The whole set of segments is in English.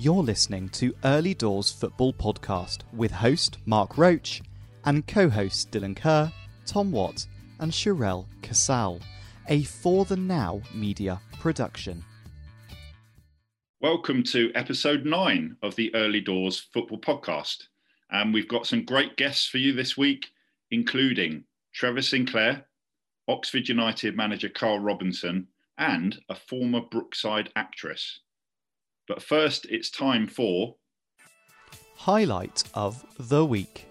You're listening to Early Doors Football Podcast with host Mark Roach and co hosts Dylan Kerr, Tom Watt, and Cherelle Casal, a For the Now media production. Welcome to episode nine of the Early Doors Football Podcast. And we've got some great guests for you this week, including Trevor Sinclair, Oxford United manager Karl Robinson, and a former Brookside actress. But first, it's time for Highlight of the Week.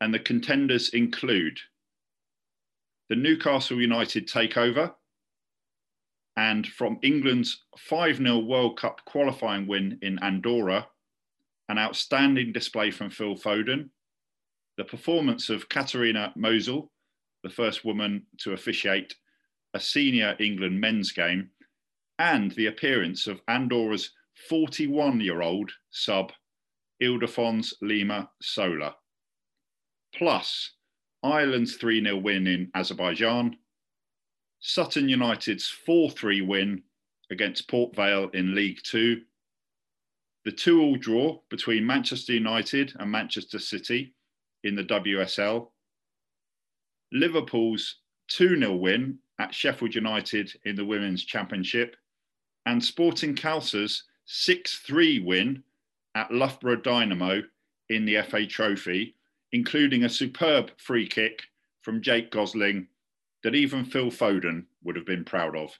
And the contenders include the Newcastle United takeover, and from England's 5 0 World Cup qualifying win in Andorra, an outstanding display from Phil Foden, the performance of Kateryna Monzul, the first woman to officiate a senior England men's game, and the appearance of Andorra's 41 year old sub, Ildefons Lima Sola. Plus, Ireland's 3 0 win in Azerbaijan, Sutton United's 4 3 win against Port Vale in League Two, the 2 all draw between Manchester United and Manchester City in the WSL, Liverpool's 2 0 win at Sheffield United in the Women's Championship, and Sporting Khalsa's 6 3 win at Loughborough Dynamo in the FA Trophy, including a superb free kick from Jake Gosling that even Phil Foden would have been proud of.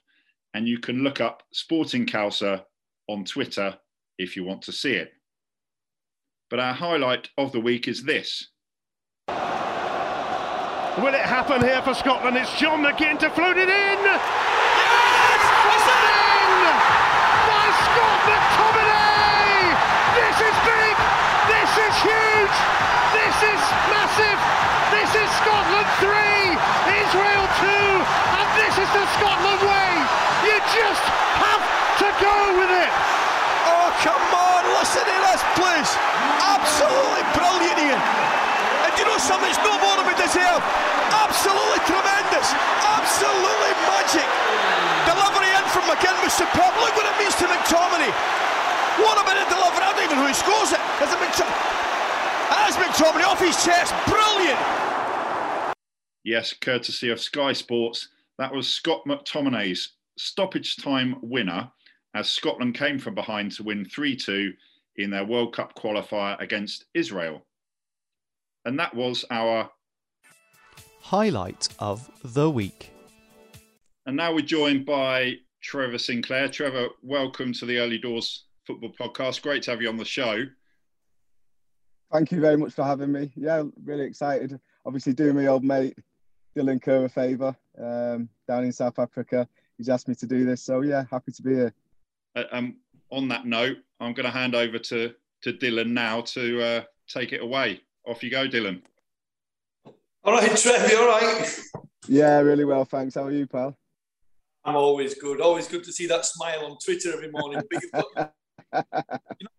And you can look up Sporting Khalsa on Twitter if you want to see it. But our highlight of the week is this. Will it happen here for Scotland? It's John McGinn to float it in. Scott McTominay! This is big! This is huge! This is massive! This is Scotland 3, Israel 2, and this is the Scotland way! You just have to go with it! Oh, come on, listen to this, please. Absolutely brilliant, Ian. And you know something, it's no more than we deserve. Absolutely tremendous. Absolutely magic. Delivery from McGinn was superb. Look what it means to McTominay. What a minute delivery. I don't even know who scores it. Is it McTominay? That is McTominay off his chest. Brilliant. Yes, courtesy of Sky Sports, that was Scott McTominay's stoppage time winner as Scotland came from behind to win 3 2 in their World Cup qualifier against Israel. And that was our Highlight of the Week. And now we're joined by Trevor Sinclair. Trevor, welcome to the Early Doors Football Podcast. Great to have you on the show. Thank you very much for having me. Yeah, really excited. Obviously, doing my old mate Dylan Kerr a favour um, down in South Africa. He's asked me to do this, so yeah, happy to be here. Uh, um, on that note, I'm going to hand over to to Dylan now to uh, take it away. Off you go, Dylan. All right, Trev, you all right? Yeah, really well, thanks. How are you, pal? I'm always good. Always good to see that smile on Twitter every morning. Big you know,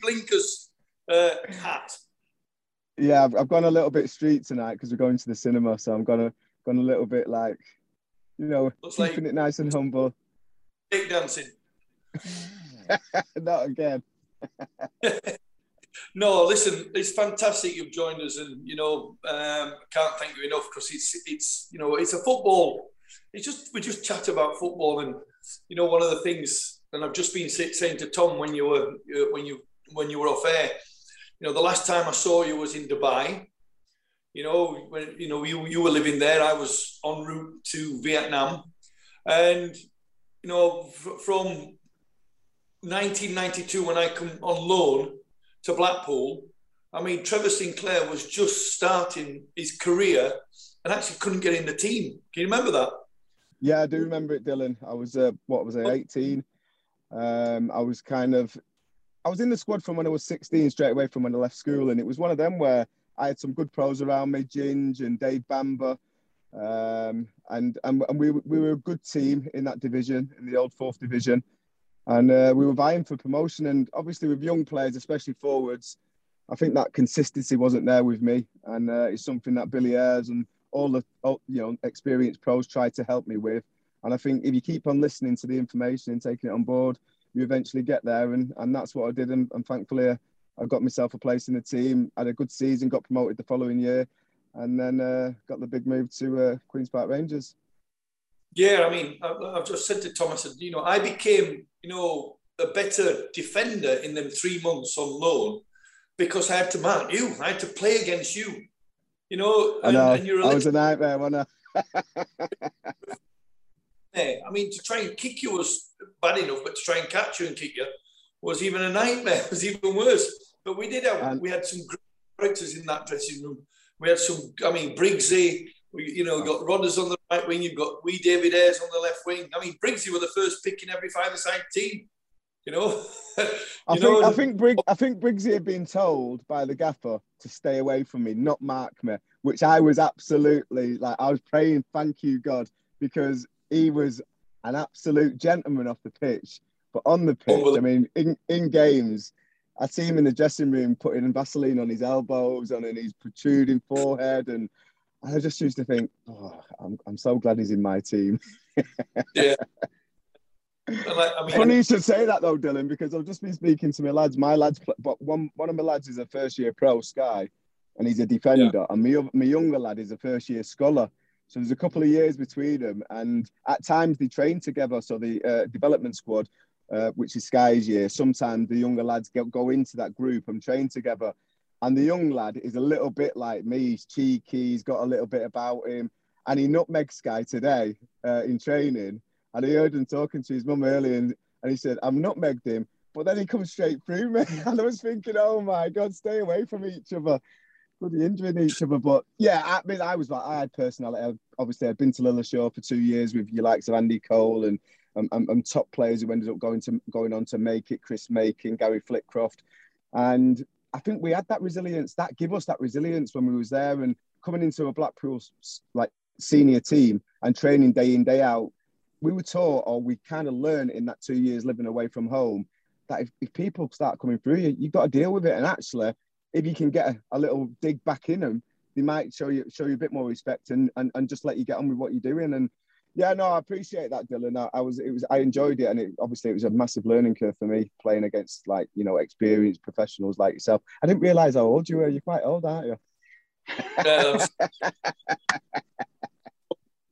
blinkers uh, hat. Yeah, I've, I've gone a little bit street tonight because we're going to the cinema, so I'm gonna gone a little bit like, you know, Looks keeping like- it nice and humble. Big dancing. Not again. No, listen, it's fantastic you've joined us, and you know, um, can't thank you enough because it's it's you know it's a football. It's just we just chat about football, and you know, one of the things, and I've just been saying to Tom when you were uh, when you when you were off air, you know, the last time I saw you was in Dubai. You know, when you know you you were living there, I was en route to Vietnam, and you know, from 1992 when I come on loan to Blackpool. I mean, Trevor Sinclair was just starting his career and actually couldn't get in the team. Can you remember that? Yeah, I do remember it, Dylan. I was uh, what was I, 18? Um, I was kind of, I was in the squad from when I was 16, straight away from when I left school, and it was one of them where I had some good pros around me, Ginge and Dave Bamber, um, and and, and we we were a good team in that division, in the old fourth division, and uh, we were vying for promotion. And obviously, with young players, especially forwards, I think that consistency wasn't there with me, and uh, it's something that Billy Ayres and all the all, you know experienced pros tried to help me with. And I think if you keep on listening to the information and taking it on board, you eventually get there, and and that's what I did, and, and thankfully I got myself a place in the team. Had a good season, got promoted the following year, and then uh, got the big move to uh, Queens Park Rangers. Yeah, I mean, I've just said to Thomas, you know, I became, you know, a better defender in them three months on loan because I had to mark you. I had to play against you. You know, and, I know. And I was a nightmare, wasn't I? I mean, to try and kick you was bad enough, but to try and catch you and kick you was even a nightmare. It was even worse. But we did have, and, we had some great characters in that dressing room. We had some, I mean, Briggsy, we, you know, got Rodders on the right wing, you've got wee David Eyres on the left wing. I mean, Briggsy were the first pick in every five-a-side team. You know, I think I think Brig, I think Briggsy had been told by the gaffer to stay away from me, not mark me, which I was absolutely like I was praying, thank you God, because he was an absolute gentleman off the pitch. But on the pitch, I mean, in, in games, I see him in the dressing room putting Vaseline on his elbows, and on his protruding forehead, and I just used to think, oh, I'm, I'm so glad he's in my team. yeah. Like, I mean, Funny you should say that though, Dylan, because I've just been speaking to my lads. My lads, but one one of my lads is a first year pro, Sky, and he's a defender, yeah. and my my younger lad is a first year scholar. So there's a couple of years between them, and at times they train together. So the uh, development squad, uh, which is Sky's year, sometimes the younger lads get, go into that group and train together. And the young lad is a little bit like me. He's cheeky. He's got a little bit about him, and he nutmegged Sky today uh, in training and he heard him talking to his mum earlier, and, and he said, "I'm not megged him." But then he comes straight through me, and I was thinking, "Oh my God, stay away from each other." Bloody injuring each other, but yeah, I mean, I was like, I had personality. Obviously, I'd been to Lilleshall for two years with your likes of Andy Cole and and, and top players who ended up going to going on to make it, Chris Makin, Gary Flitcroft, and I think we had that resilience. That give us that resilience when we was there and coming into a Blackpool like senior team and training day in day out we were taught or we kind of learned in that two years living away from home that if, if people start coming through you, you've got to deal with it. And actually, if you can get a, a, little dig back in them, they might show you show you a bit more respect and, and, and just let you get on with what you're doing. And yeah, no, I appreciate that, Dylan. I, I was it was I enjoyed it, and it, obviously it was a massive learning curve for me playing against like you know experienced professionals like yourself. I didn't realize how old you were. You're quite old, aren't you?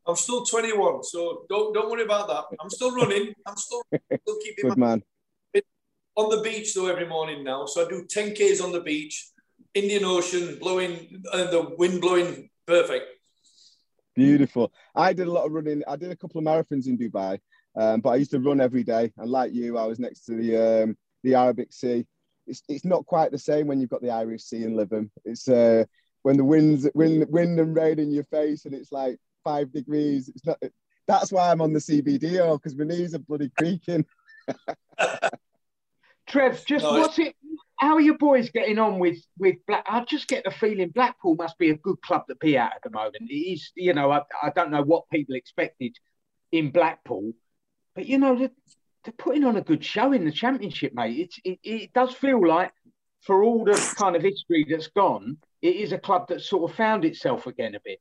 I'm still 21, so don't don't worry about that. I'm still running. I'm still, still keeping Good man. on the beach though every morning now. So I do 10k's on the beach, Indian Ocean blowing, and uh, the wind blowing perfect. Beautiful. I did a lot of running. I did a couple of marathons in Dubai, um, but I used to run every day. And like you, I was next to the um, the Arabic Sea. It's, it's not quite the same when you've got the Irish Sea in Lytham. It's uh, when the winds wind wind and rain in your face, and it's like five degrees. It's not. That's why I'm on the CBD oil oh, because my knees are bloody creaking. Trev, just no, what's it? How are your boys getting on with with Black? I just get the feeling Blackpool must be a good club to be at at the moment. It is, you know, I, I don't know what people expected in Blackpool, but you know they're, they're putting on a good show in the Championship, mate. It's it, it does feel like for all the kind of history that's gone, it is a club that sort of found itself again a bit.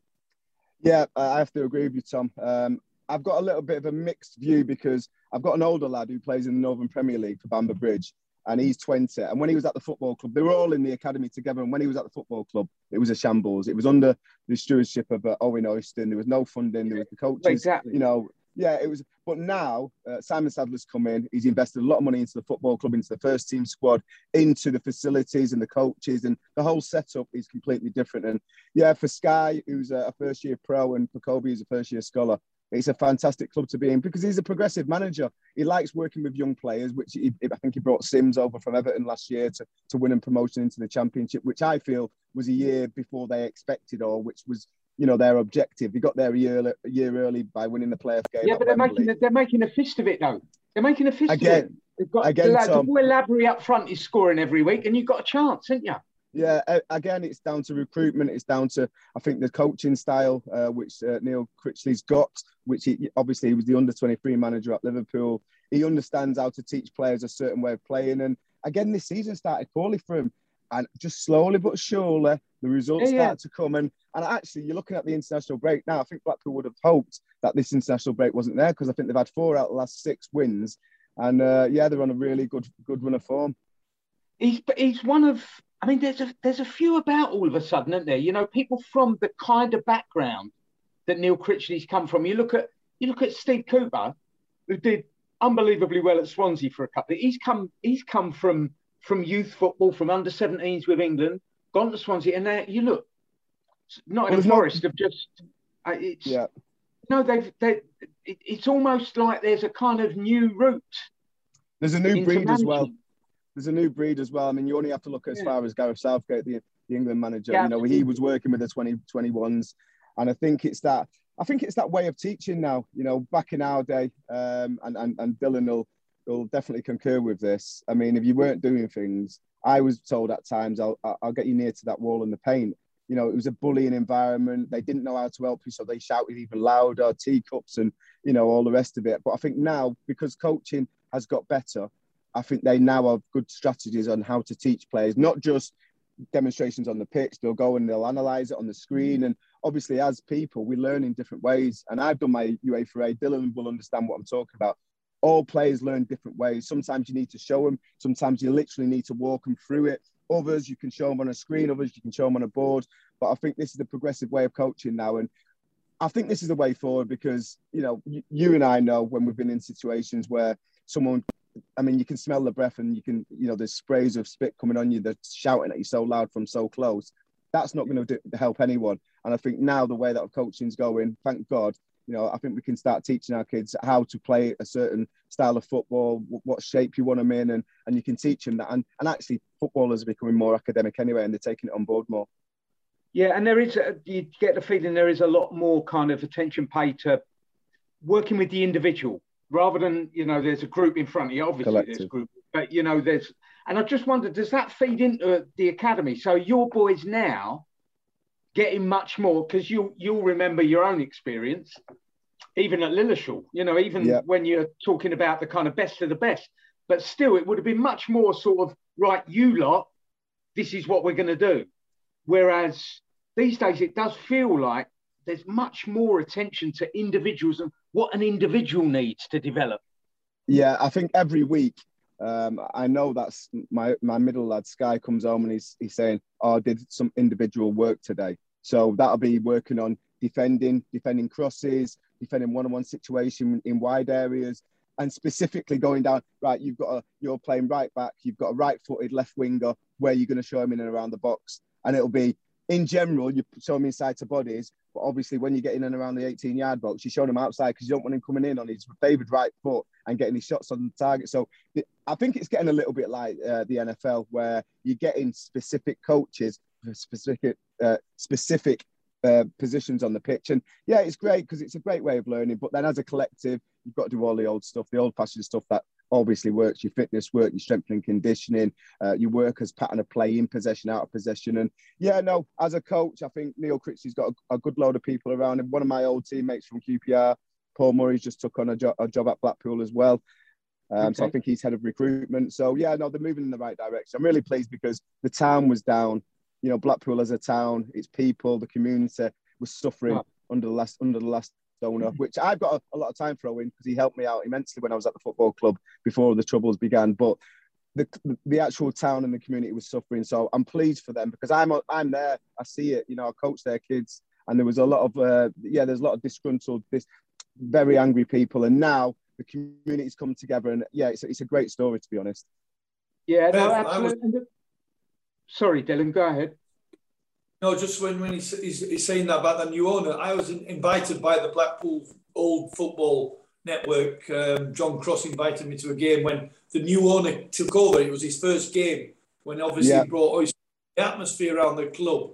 Yeah, I have to agree with you, Tom. Um, I've got a little bit of a mixed view because I've got an older lad who plays in the Northern Premier League for Bamber Bridge, and he's 20. And when he was at the football club, they were all in the academy together. And when he was at the football club, it was a shambles. It was under the stewardship of uh, Owen Oyston. There was no funding. There was the coaches. Exactly. You know, yeah, it was. But now uh, Simon Sadler's come in. He's invested a lot of money into the football club, into the first team squad, into the facilities and the coaches, and the whole setup is completely different. And yeah, for Sky, who's a first year pro, and for Kobe, who's a first year scholar, it's a fantastic club to be in because he's a progressive manager. He likes working with young players, which he, I think he brought Sims over from Everton last year to, to win and promotion into the championship, which I feel was a year before they expected or which was you know their objective. They got there a year a year early by winning the playoff game. Yeah, but they're making a, they're making a fist of it though. They're making a fist again, of it. They've got again, the, Tom, the boy Lavery up front is scoring every week, and you've got a chance, haven't you? Yeah, again, it's down to recruitment. It's down to I think the coaching style, uh, which uh, Neil Critchley's got, which he obviously he was the under twenty three manager at Liverpool. He understands how to teach players a certain way of playing, and again, this season started poorly for him and just slowly but surely the results yeah, start to come. And and actually, you're looking at the international break now. I think Blackpool would have hoped that this international break wasn't there because I think they've had four out of the last six wins. and uh, yeah, they're on a really good good run of form. He's he's one of. I mean, there's a there's a few about all of a sudden, isn't there? You know, people from the kind of background that Neil Critchley's come from. You look at you look at Steve Cooper, who did unbelievably well at Swansea for a couple. He's come he's come from from youth football, from under 17s with England, gone to Swansea, and now you look, not in well, Forest of just. Uh, it's, yeah. No, they've they. It, it's almost like there's a kind of new route. There's a new breed as well. There's a new breed as well. I mean, you only have to look as yeah. far as Gareth Southgate, the, the England manager. Yeah, you know, he was working with the 2021s, and I think it's that. I think it's that way of teaching now. You know, back in our day, um, and, and and Dylan will will definitely concur with this. I mean, if you weren't doing things, I was told at times, I'll, I'll get you near to that wall in the paint. You know, it was a bullying environment. They didn't know how to help you, so they shouted even louder, teacups, and you know all the rest of it. But I think now, because coaching has got better, I think they now have good strategies on how to teach players, not just demonstrations on the pitch. They'll go and they'll analyze it on the screen. Mm. And obviously, as people, we learn in different ways. And I've done my UEFA. A. Dylan will understand what I'm talking about all players learn different ways. Sometimes you need to show them. Sometimes you literally need to walk them through it. Others you can show them on a screen. Others you can show them on a board. But I think this is the progressive way of coaching now, and I think this is the way forward because you know you and I know when we've been in situations where someone, I mean, you can smell the breath and you can you know there's sprays of spit coming on you. They're shouting at you so loud from so close. That's not going to help anyone. And I think now the way that coaching's going, thank God, you know, I think we can start teaching our kids how to play a certain style of football, what shape you want them in, and, and you can teach them that. And, and actually, footballers are becoming more academic anyway, and they're taking it on board more. Yeah, and there is, a, you get the feeling there is a lot more kind of attention paid to working with the individual rather than, you know, there's a group in front of you. Obviously, Collective. there's a group, but, you know, there's, and I just wonder, does that feed into the academy? So your boys now, getting much more because you you'll remember your own experience, even at Lilleshall. You know, even yeah. when you're talking about the kind of best of the best, but still, it would have been much more sort of right. You lot, this is what we're going to do. Whereas these days, it does feel like there's much more attention to individuals and what an individual needs to develop. Yeah, I think every week um, I know that's my my middle lad Sky comes home and he's he's saying, "Oh, I did some individual work today." So that'll be working on defending, defending crosses, defending one-on-one situation in wide areas, and specifically going down. Right, you've got a you're playing right back, you've got a right-footed left winger. Where you're going to show him in and around the box, and it'll be in general, you show him inside to bodies, but obviously when you get in and around the 18 yard box, you show him outside because you don't want him coming in on his favoured right foot and getting his shots on the target. So I think it's getting a little bit like uh, the NFL where you're getting specific coaches for specific uh, specific uh, positions on the pitch. And yeah, it's great because it's a great way of learning. But then as a collective, you've got to do all the old stuff, the old fashioned stuff that obviously works your fitness work, your strength and conditioning, uh, your as pattern of play in possession, out of possession. And yeah, no, as a coach, I think Neil Critchley's got a, a, good load of people around him. One of my old teammates from QPR, Paul Murray's just took on a, jo- a job at Blackpool as well. Um, okay. So I think he's head of recruitment. So yeah, no, they're moving in the right direction. I'm really pleased because the town was down. You know, Blackpool as a town, its people, the community was suffering under the last under the last owner, which I've got a, a lot of time for Owen because he helped me out immensely when I was at the football club before the troubles began. But the, the actual town and the community was suffering. So I'm pleased for them because I'm I'm there. I see it. You know, I coach their kids, and there was a lot of uh, yeah, there's a lot of disgruntled, this very angry people, and now the community's come together, and yeah, it's a, it's a great story to be honest. Yeah, no, absolutely. Sorry, Dylan, go ahead. No, just when, when he's, he's, he's, saying that about the new owner, I was invited by the Blackpool Old Football Network. Um, John Cross invited me to a game when the new owner took over. It was his first game when obviously yeah. brought the atmosphere around the club.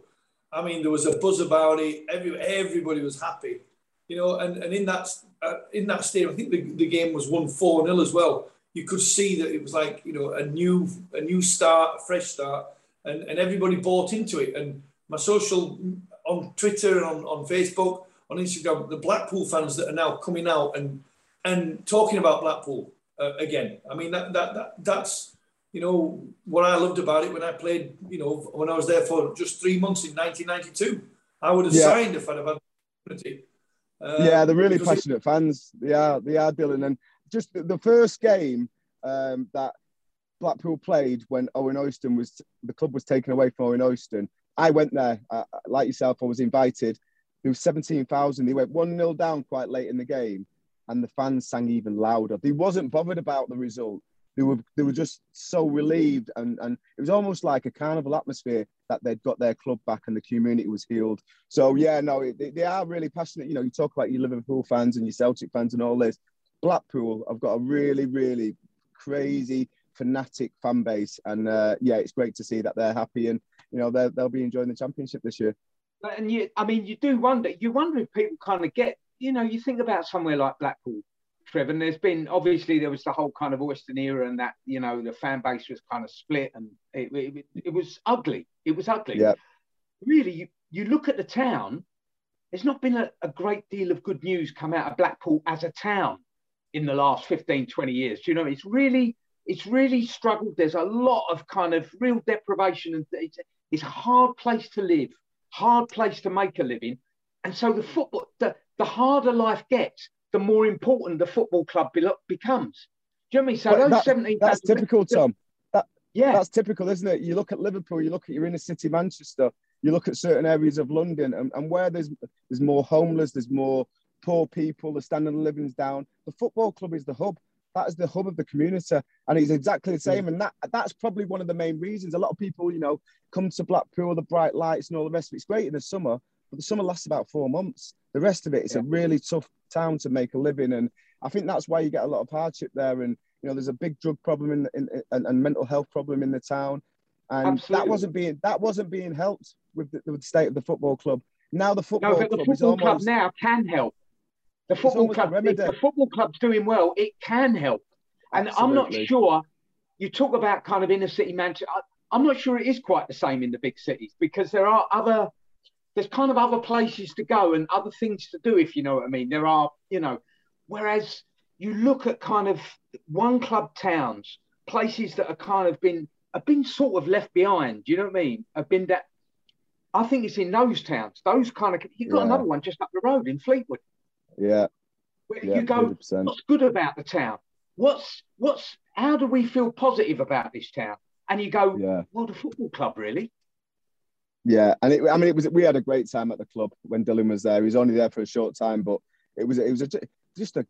I mean, there was a buzz about it. Every, everybody was happy, you know. And, and in that uh, in that stadium, I think the, the game was one four 0 as well. You could see that it was like you know a new a new start, a fresh start, and, and everybody bought into it. And my social on Twitter and on, on Facebook, on Instagram, the Blackpool fans that are now coming out and and talking about Blackpool uh, again. I mean that, that that that's you know what I loved about it when I played. You know when I was there for just three months in 1992, I would have yeah. signed if I'd have had the opportunity. Um, yeah, they're really passionate it, fans. They are, they are, Dylan. And just the, the first game, um, that Blackpool played when Owen Oyston was the club was taken away from Owen Oyston. I went there, uh, like yourself. I was invited. There was seventeen thousand. They went one 0 down quite late in the game, and the fans sang even louder. They wasn't bothered about the result. They were they were just so relieved, and and it was almost like a carnival atmosphere that they'd got their club back and the community was healed. So yeah, no, they, they are really passionate. You know, you talk about your Liverpool fans and your Celtic fans and all this. Blackpool, I've got a really really crazy fanatic fan base, and uh, yeah, it's great to see that they're happy and you know they'll be enjoying the championship this year. And you, I mean, you do wonder. You wonder if people kind of get. You know, you think about somewhere like Blackpool, Trev, and there's been obviously there was the whole kind of Oyston era, and that you know the fan base was kind of split, and it, it, it was ugly. It was ugly. Yeah. Really, you, you look at the town. There's not been a, a great deal of good news come out of Blackpool as a town in the last 15, 20 years. Do you know, it's really it's really struggled. There's a lot of kind of real deprivation, and it's, it's a hard place to live, hard place to make a living. And so the football, the, the harder life gets, the more important the football club be, becomes. Do you know what I mean? So those that, 17 that's typical, Tom. That, yeah, that's typical, isn't it? You look at Liverpool, you look at your inner city, Manchester, you look at certain areas of London, and, and where there's there's more homeless, there's more poor people, the standard of living's down. The football club is the hub. That is the hub of the community, and it's exactly the same. And that that's probably one of the main reasons. A lot of people, you know, come to Blackpool, the bright lights and all the rest of it. It's great in the summer, but the summer lasts about four months. The rest of it, it's yeah. a really tough town to make a living, and I think that's why you get a lot of hardship there. And you know, there's a big drug problem in, in, in and, mental health problem in the town, and Absolutely. that wasn't being that wasn't being helped with the, with the state of the football club. Now the football no, club the football almost, club now can help. The football club, the football club's doing well, it can help. And Absolutely. I'm not sure. You talk about kind of inner city Manchester. I'm not sure it is quite the same in the big cities because there are other. There's kind of other places to go and other things to do, if you know what I mean. There are, you know, whereas you look at kind of one club towns, places that are kind of been have been sort of left behind. You know what I mean? Have been that. I think it's in those towns, those kind of. You've got yeah. another one just up the road in Fleetwood. Yeah. Yeah, you go, 100%. what's good about the town? What's what's how do we feel positive about this town? And you go, yeah. well, the football club, really. Yeah, and it, I mean, it was we had a great time at the club when Dylan was there. He was only there for a short time, but it was it was a, just a,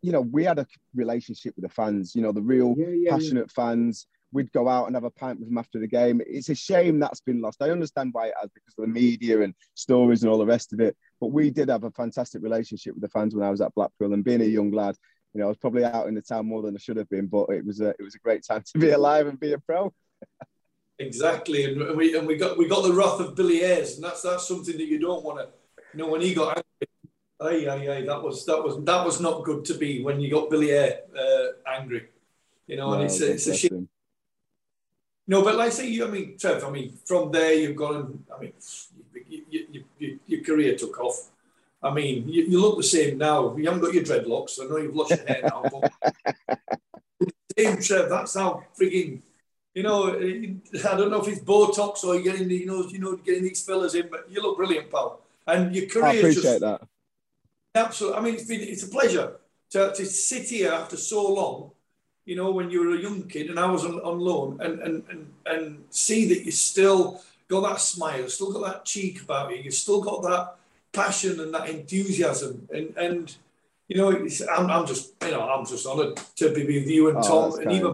you know, we had a relationship with the fans. You know, the real yeah, yeah, passionate fans we'd go out and have a pint with them after the game. It's a shame that's been lost. I understand why it has because of the media and stories and all the rest of it. But we did have a fantastic relationship with the fans when I was at Blackpool. And being a young lad, you know, I was probably out in the town more than I should have been. But it was a it was a great time to be alive and be a pro. exactly, and we and we got we got the wrath of Billy Ayres, and that's that's something that you don't want to. You know, when he got angry, aye, aye, aye, that was that was that was not good to be when you got Billy Ayres uh, angry. You know, no, and it's, it's a shame. No, but like I say, you, I mean, Trev, I mean, from there you've gone, I mean, you, you, you, your career took off. I mean, you, look the same now. You haven't got your dreadlocks. I know you've lost your hair now, but same Trev. That's how freaking. You know, eh, I don't know if it's Botox or you're getting, you know, you know, getting these fillers in, but you look brilliant, pal. And your career. I appreciate just, that. Absolutely. I mean, it's been, it's a pleasure to, to sit here after so long you know, when you were a young kid and I was on, on loan and, and, and, and see that you still got that smile, still got that cheek about you, you've still got that passion and that enthusiasm. And, and you know, I'm, I'm just, you know, I'm just honoured to be with you and oh, Tom and even,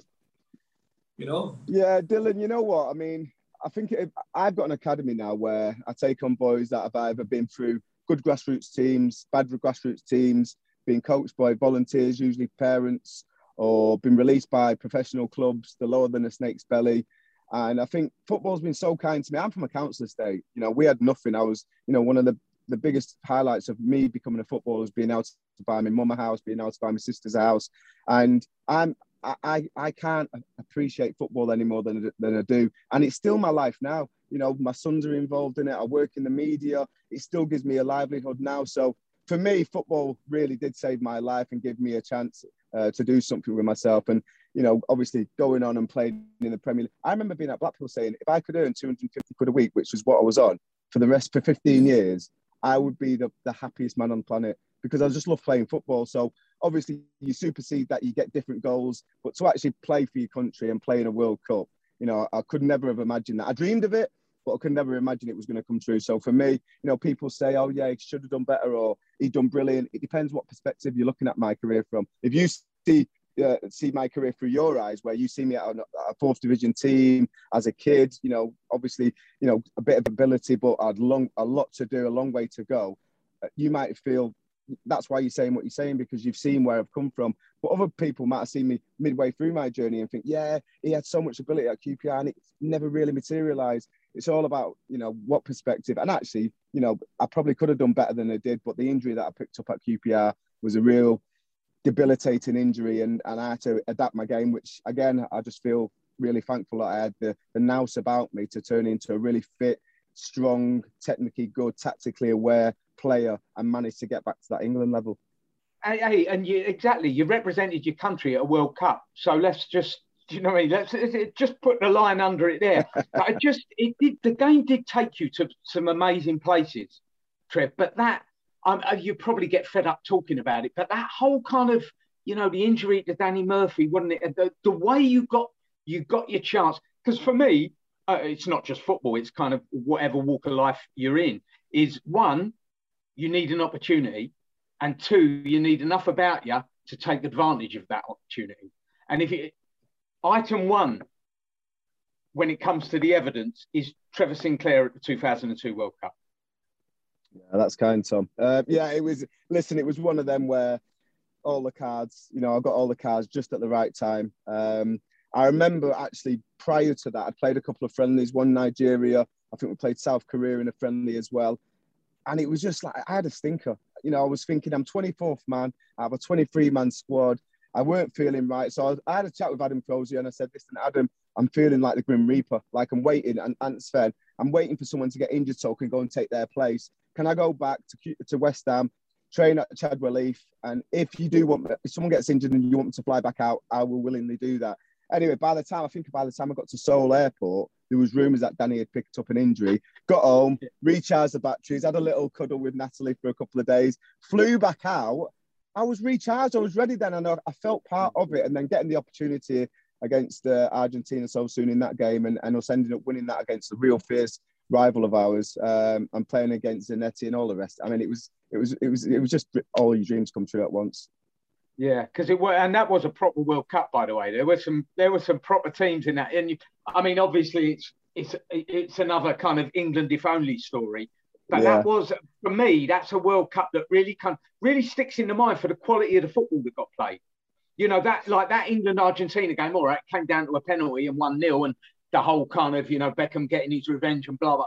you know. Yeah, Dylan, you know what? I mean, I think it, I've got an academy now where I take on boys that have either been through good grassroots teams, bad grassroots teams, being coached by volunteers, usually parents, or been released by professional clubs, the lower than a snake's belly. And I think football's been so kind to me. I'm from a council estate. You know, we had nothing. I was, you know, one of the, the biggest highlights of me becoming a footballer was being able to buy my mum a house, being able to buy my sister's house. And I'm I, I can't appreciate football any more than, than I do. And it's still my life now. You know, my sons are involved in it. I work in the media. It still gives me a livelihood now. So for me, football really did save my life and give me a chance uh, to do something with myself. And you know, obviously going on and playing in the Premier League. I remember being at Blackpool saying, if I could earn 250 quid a week, which was what I was on for the rest for 15 years, I would be the, the happiest man on the planet because I just love playing football. So obviously you supersede that, you get different goals, but to actually play for your country and play in a World Cup, you know, I could never have imagined that. I dreamed of it, but I could never imagine it was going to come true. So for me, you know, people say, oh, yeah, he should have done better or he done brilliant. It depends what perspective you're looking at my career from. If you see uh, see my career through your eyes, where you see me at a, fourth division team as a kid. You know, obviously, you know, a bit of ability, but I'd long a lot to do, a long way to go. Uh, you might feel that's why you're saying what you're saying because you've seen where I've come from. But other people might have seen me midway through my journey and think, yeah, he had so much ability at QPR and it never really materialized. It's all about, you know, what perspective. And actually, you know, I probably could have done better than I did, but the injury that I picked up at QPR was a real debilitating injury and, and I had to adapt my game, which again, I just feel really thankful that I had the, the nous about me to turn into a really fit, strong, technically good, tactically aware player and managed to get back to that England level. Hey, and you exactly you represented your country at a World Cup. So let's just you know what I mean? Let's just put the line under it there. but I just it did the game did take you to some amazing places, Trev. But that um, you probably get fed up talking about it. But that whole kind of you know the injury to Danny Murphy, wasn't it? The, the way you got you got your chance. Because for me, uh, it's not just football. It's kind of whatever walk of life you're in. Is one you need an opportunity, and two, you need enough about you to take advantage of that opportunity. And if it, item one, when it comes to the evidence, is Trevor Sinclair at the 2002 World Cup. Yeah, that's kind, Tom. Uh, yeah, it was. Listen, it was one of them where all the cards, you know, I got all the cards just at the right time. Um, I remember actually prior to that, I played a couple of friendlies, one Nigeria. I think we played South Korea in a friendly as well and it was just like I had a stinker. You know, I was thinking I'm 24th man. I have a 23 man squad. I weren't feeling right, so I, was, I, had a chat with Adam Crozier and I said, "Listen, Adam, I'm feeling like the Grim Reaper. Like I'm waiting, and, Sven, I'm waiting for someone to get injured so I can go and take their place. Can I go back to to West Ham, train at Chadwell Heath, and if you do want, if someone gets injured and you want to fly back out, I will willingly do that." Anyway, by the time I think by the time I got to Seoul Airport, there was rumours that Danny had picked up an injury. Got home, recharged the batteries, had a little cuddle with Natalie for a couple of days, flew back out. I was recharged. I was ready then, and I, felt part of it. And then getting the opportunity against uh, Argentina so soon in that game, and, and us ending up winning that against a real fierce rival of ours, um, and playing against Zanetti and all the rest. I mean, it was it was it was it was just all your dreams come true at once. Yeah, because it was, and that was a proper World Cup, by the way. There were some, there were some proper teams in that. And you, I mean, obviously, it's it's it's another kind of England if only story. But yeah. that was for me, that's a World Cup that really kind really sticks in the mind for the quality of the football that got played. You know that like that England Argentina game. All right, came down to a penalty and one 0 and the whole kind of you know Beckham getting his revenge and blah blah.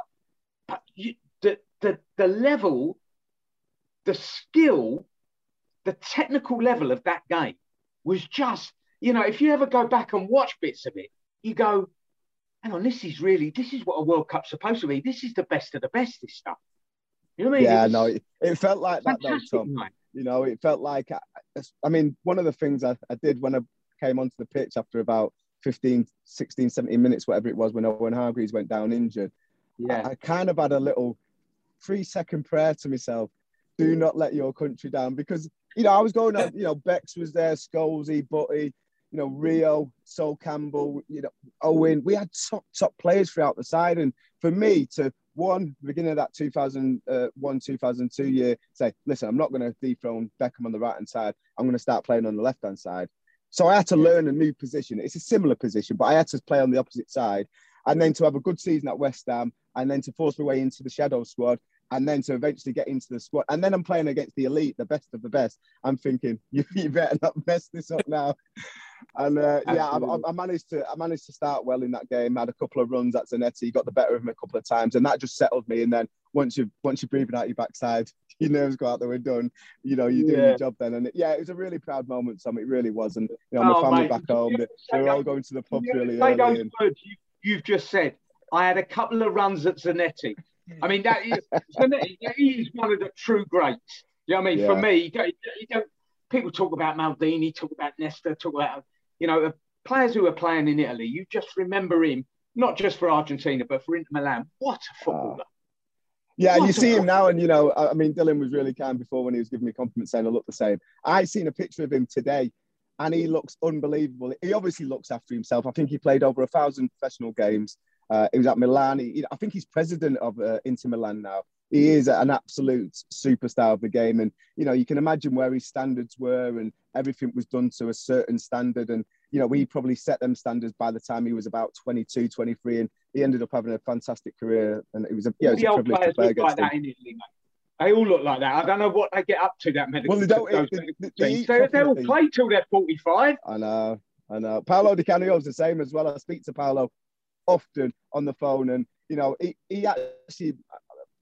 But you, the the the level, the skill the technical level of that game was just, you know, if you ever go back and watch bits of it, you go, hang on, this is really, this is what a World Cup's supposed to be. This is the best of the best, this stuff. You know what I mean? Yeah, no, it, it, felt like that though, Tom. You know, it felt like, I, I mean, one of the things I, I did when I came onto the pitch after about 15, 16, 17 minutes, whatever it was, when Owen Hargreaves went down injured, yeah. I, I kind of had a little three second prayer to myself do not let your country down because you know, I was going up, you know, Bex was there, Scholesy, Butty, you know, Rio, Sol Campbell, you know, Owen. We had top, top players throughout the side. And for me to, one, beginning of that 2001, uh, 2002 year, say, listen, I'm not going to dethrone Beckham on the right hand side. I'm going to start playing on the left hand side. So I had to learn a new position. It's a similar position, but I had to play on the opposite side. And then to have a good season at West Ham and then to force my way into the shadow squad and then to eventually get into the squad. And then I'm playing against the elite, the best of the best. I'm thinking, you, you better not mess this up now. And uh, yeah, I, I, managed to I managed to start well in that game. Had a couple of runs at Zanetti, got the better of him a couple of times, and that just settled me. And then once you once you're breathing out your backside, your nerves go out the window, and you know you're doing yeah. your job then. And it, yeah, it was a really proud moment, Tom. It really was. And you know, my oh, family mate. back home, they, they were all going to the pub really early. And... You, you've just said. I had a couple of runs at Zanetti. I mean, that is, he is one of the true greats. You know what I mean? Yeah. For me, you don't, you don't, people talk about Maldini, talk about Nesta, talk about, you know, players who are playing in Italy. You just remember him, not just for Argentina, but for Inter Milan. What a footballer. Ah. Yeah, and you see him now, and you know, I mean, Dylan was really kind before when he was giving me compliments saying I look the same. I seen a picture of him today, and he looks unbelievable. He obviously looks after himself. I think he played over a thousand professional games. Uh, he was at Milan. He, I think he's president of uh, Inter Milan now. He is an absolute superstar of the game, and you know, you can imagine where his standards were, and everything was done to a certain standard. And you know, we probably set them standards by the time he was about 22, 23, and he ended up having a fantastic career. And it was a, yeah, it was a privilege to play against like that in Italy, mate. They all look like that. I don't know what they get up to that medical. Well, they don't. They, they, they, they all play till they're 45. I know. I know. Paolo Di Canio is the same as well. I speak to Paolo often on the phone, and you know, he, he actually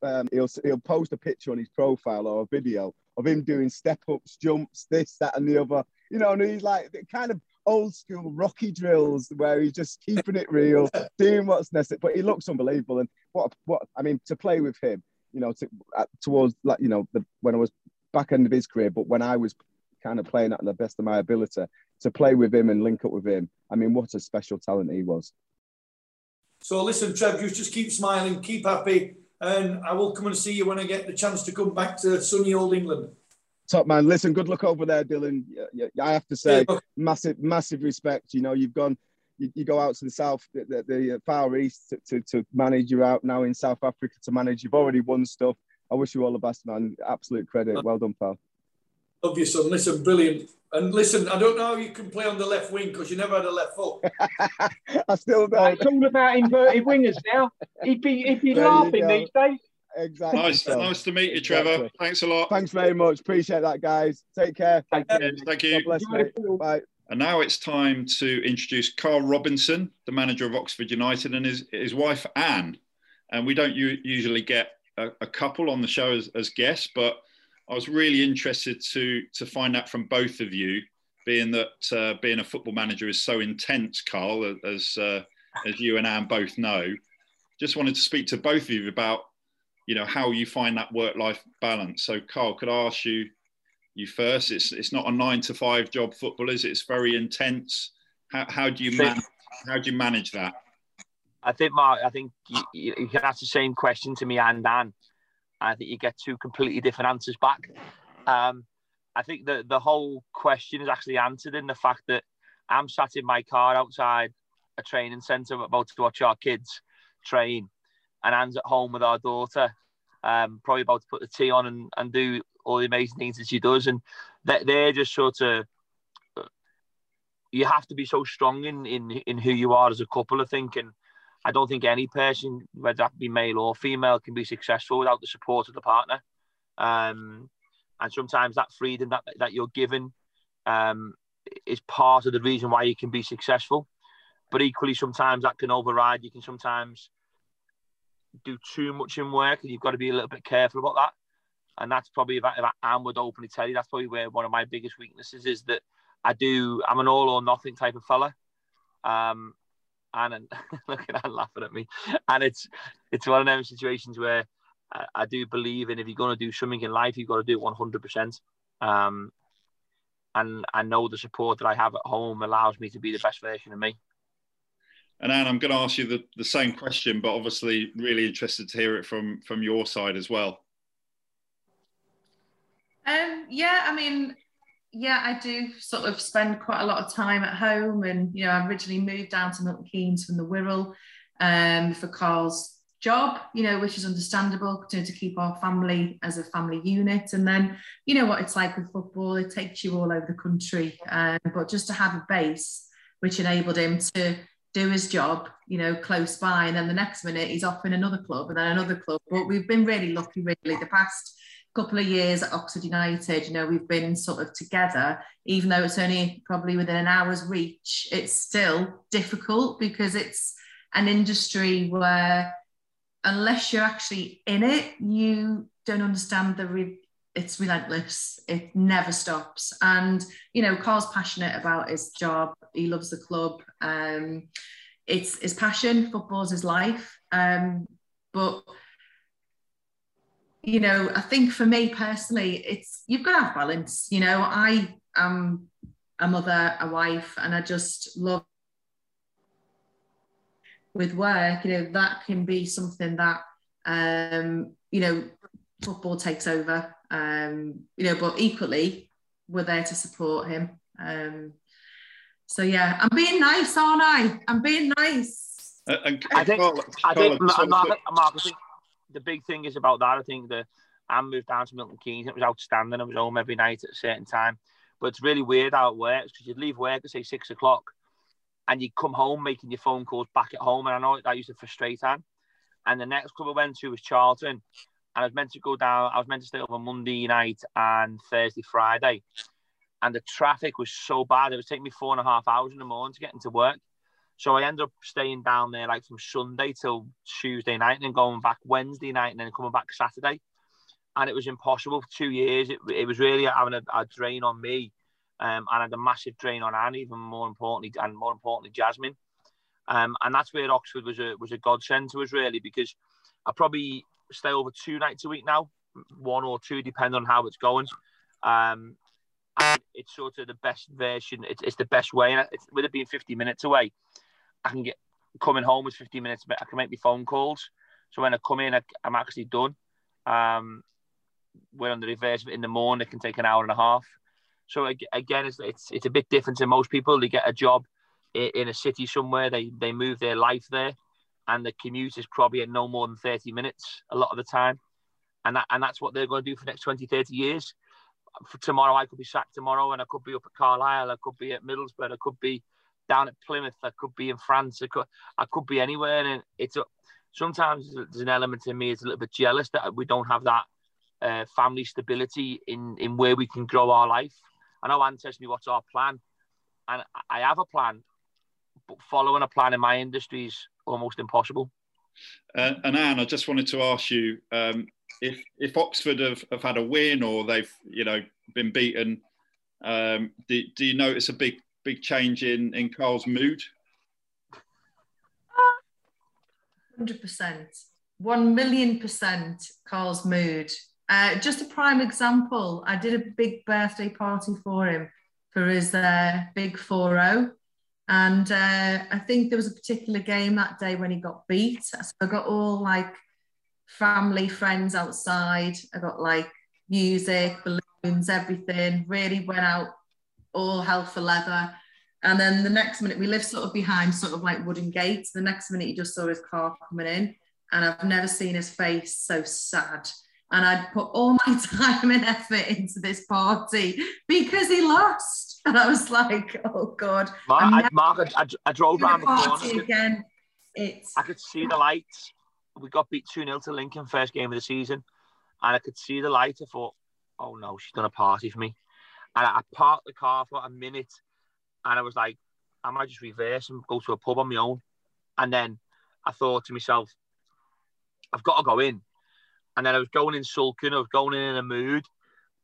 um, he'll he'll post a picture on his profile or a video of him doing step ups, jumps, this, that, and the other. You know, and he's like kind of old school Rocky drills where he's just keeping it real, doing what's necessary. But he looks unbelievable, and what what I mean to play with him you know, to, uh, towards like you know, the, when I was back end of his career, but when I was kind of playing at the best of my ability to play with him and link up with him. I mean, what a special talent he was. So listen, Trev, you just keep smiling, keep happy, and I will come and see you when I get the chance to come back to sunny old England. Top man, listen, good luck over there, Dylan. I have to say, massive, massive respect. You know, you've gone you, you go out to the south, the, the, the uh, far east to, to, to, manage. You're out now in South Africa to manage. You've already won stuff. I wish you all the best, man. Absolute credit. Well done, pal. Love you, son. Listen, brilliant. And listen, I don't know how you can play on the left wing because you never had a left foot. I still don't. It's all about inverted wingers now. He'd be, he'd be laughing these days. Exactly. Nice, so. nice to meet you, Trevor. Exactly. Thanks a lot. Thanks very much. Appreciate that, guys. Take care. Thank you. Thank you. God bless, Bye. And now it's time to introduce Karl Robinson, the manager of Oxford United, and his, his wife, Ann. And we don't u- usually get a, a, couple on the show as, as guests, but I was really interested to, to find out from both of you, being that uh, being a football manager is so intense, Karl, as, uh, as you and Ann both know. Just wanted to speak to both of you about, you know, how you find that work-life balance. So, Karl, could I ask you you first. It's it's not a nine to five job, football is. It's very intense. How, how do you manage? How do you manage that? I think, Mark. I think you, you can ask the same question to me and Dan. I think you get two completely different answers back. Um, I think the the whole question is actually answered in the fact that I'm sat in my car outside a training centre about to watch our kids train, and Ann's at home with our daughter, um, probably about to put the tea on and, and do all the amazing things that she does, and that they're just sort of you have to be so strong in, in in who you are as a couple. I think, and I don't think any person, whether that be male or female, can be successful without the support of the partner. Um, and sometimes that freedom that that you're given um, is part of the reason why you can be successful. But equally, sometimes that can override. You can sometimes do too much in work, and you've got to be a little bit careful about that and that's probably if I, if I would openly tell you that's probably where one of my biggest weaknesses is that I do I'm an all or nothing type of fella. Um, and, and look at that laughing at me. And it's it's one of those situations where I, I do believe in if you're going to do something in life, you've got to do it 100. percent Um, and I know the support that I have at home allows me to be the best version of me. And Ann, I'm going to ask you the, the same question, but obviously really interested to hear it from from your side as well. Um, yeah, I mean, yeah, I do sort of spend quite a lot of time at home, and you know, I originally moved down to Milton Keynes from the Wirral um, for Karl's job, you know, which is understandable to, to keep our family as a family unit. And then, you know, what it's like with football, it takes you all over the country. Um, but just to have a base which enabled him to do his job, you know, close by, and then the next minute he's off in another club and then another club. But we've been really lucky, really, the past couple of years at Oxford United, you know, we've been sort of together, even though it's only probably within an hour's reach, it's still difficult because it's an industry where unless you're actually in it, you don't understand the re- it's relentless. It never stops. And you know, Karl's passionate about his job. He loves the club. Um, it's his passion. Football's his life. Um, but you know, I think for me personally, it's you've got to have balance. You know, I am a mother, a wife, and I just love with work. You know, that can be something that um, you know, football takes over. Um, you know, but equally, we're there to support him. Um, so yeah, I'm being nice, aren't I? I'm being nice. Uh, and I think, Karl- I think, Karl, the big thing is about that. I think that I moved down to Milton Keynes. It was outstanding. I was home every night at a certain time. But it's really weird how it works because you'd leave work at say six o'clock and you'd come home making your phone calls back at home. And I know that used to frustrate Ann. And the next club I went to was Charlton. And I was meant to go down, I was meant to stay over Monday night and Thursday, Friday. And the traffic was so bad. It was taking me four and a half hours in the morning to get into work. So I ended up staying down there like from Sunday till Tuesday night and then going back Wednesday night and then coming back Saturday. And it was impossible for two years. It, it was really having a, a drain on me um, and had a massive drain on Ann, even more importantly, and more importantly, Jasmine. Um, and that's where Oxford was a was a godsend to us really because I probably stay over two nights a week now, one or two depending on how it's going. Um, and it's sort of the best version. It's, it's the best way. And it's, with it being 50 minutes away, I can get coming home with 15 minutes. I can make my phone calls. So when I come in, I, I'm actually done. Um, we're on the reverse in the morning. It can take an hour and a half. So again, it's, it's it's a bit different to most people. They get a job i- in a city somewhere. They they move their life there, and the commute is probably at no more than 30 minutes a lot of the time. And that and that's what they're going to do for the next 20, 30 years. For tomorrow, I could be sacked tomorrow, and I could be up at Carlisle. I could be at Middlesbrough. I could be down at Plymouth. I could be in France. I could I could be anywhere. And it's a, sometimes there's an element in me is a little bit jealous that we don't have that uh, family stability in in where we can grow our life. I know Ann to me, "What's our plan?" And I have a plan, but following a plan in my industry is almost impossible. Uh, and Ann, I just wanted to ask you um, if if Oxford have, have had a win or they've you know been beaten. Um, do, do you notice a big big change in in Karl's mood? Hundred percent, one million percent. Karl's mood. Uh, just a prime example. I did a big birthday party for him for his uh, big 4-0. and uh, I think there was a particular game that day when he got beat. So I got all like family friends outside. I got like music, balloons, everything. Really went out all hell for leather. And then the next minute, we live sort of behind sort of like wooden gates. The next minute, he just saw his car coming in, and I've never seen his face so sad. And I'd put all my time and effort into this party because he lost. And I was like, oh God. Mark, I, Mark, I, I drove around the corner. again. It's I could see the lights. We got beat 2 0 to Lincoln, first game of the season. And I could see the light. I thought, oh no, she's done a party for me. And I parked the car for a minute and I was like, I might just reverse and go to a pub on my own. And then I thought to myself, I've got to go in. And then I was going in sulking, I was going in in a mood.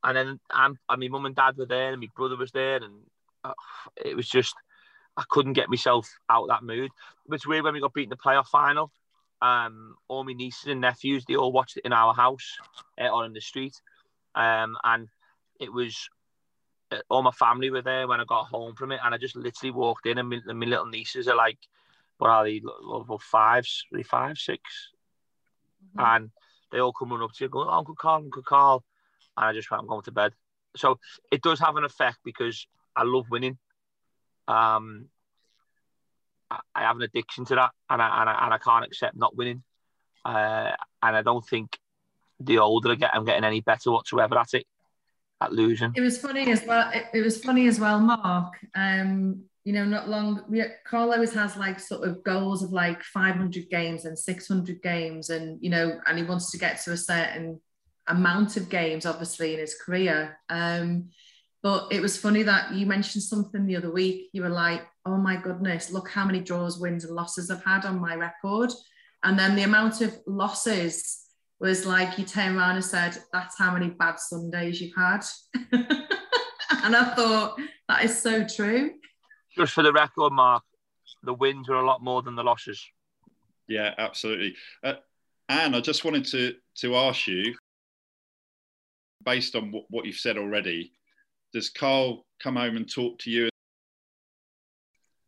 And then I'm, and my mum and dad were there and my brother was there. And uh, it was just, I couldn't get myself out that mood. But it's weird when we got beaten the playoff final. Um, all my nieces and nephews, they all watched it in our house uh, or in the street. Um, and it was all my family were there when I got home from it, and I just literally walked in, and my, my little nieces are like, "What are they? Level five, three, five, six? And they all come running up to you, going, oh, "Uncle Karl, Uncle Karl," and I just went, "I'm going to bed." So it does have an effect because I love winning. Um, I, I have an addiction to that, and I, and I and I can't accept not winning. Uh, and I don't think the older I get, I'm getting any better whatsoever at it, losing. It was funny as well. It, it was funny as well, Mark. Um, you know, not long. We, Karl always has like sort of goals of like 500 games and 600 games, and you know, and he wants to get to a certain amount of games, obviously, in his career. Um, but it was funny that you mentioned something the other week. You were like, "Oh my goodness, look how many draws, wins, and losses I've had on my record," and then the amount of losses was like you turned around and said, "That's how many bad Sundays you've had," and I thought that is so true. Just for the record, Mark, the wins were a lot more than the losses. Yeah, absolutely. Uh, Ann, I just wanted to to ask you, based on what, what you've said already, does Karl come home and talk to you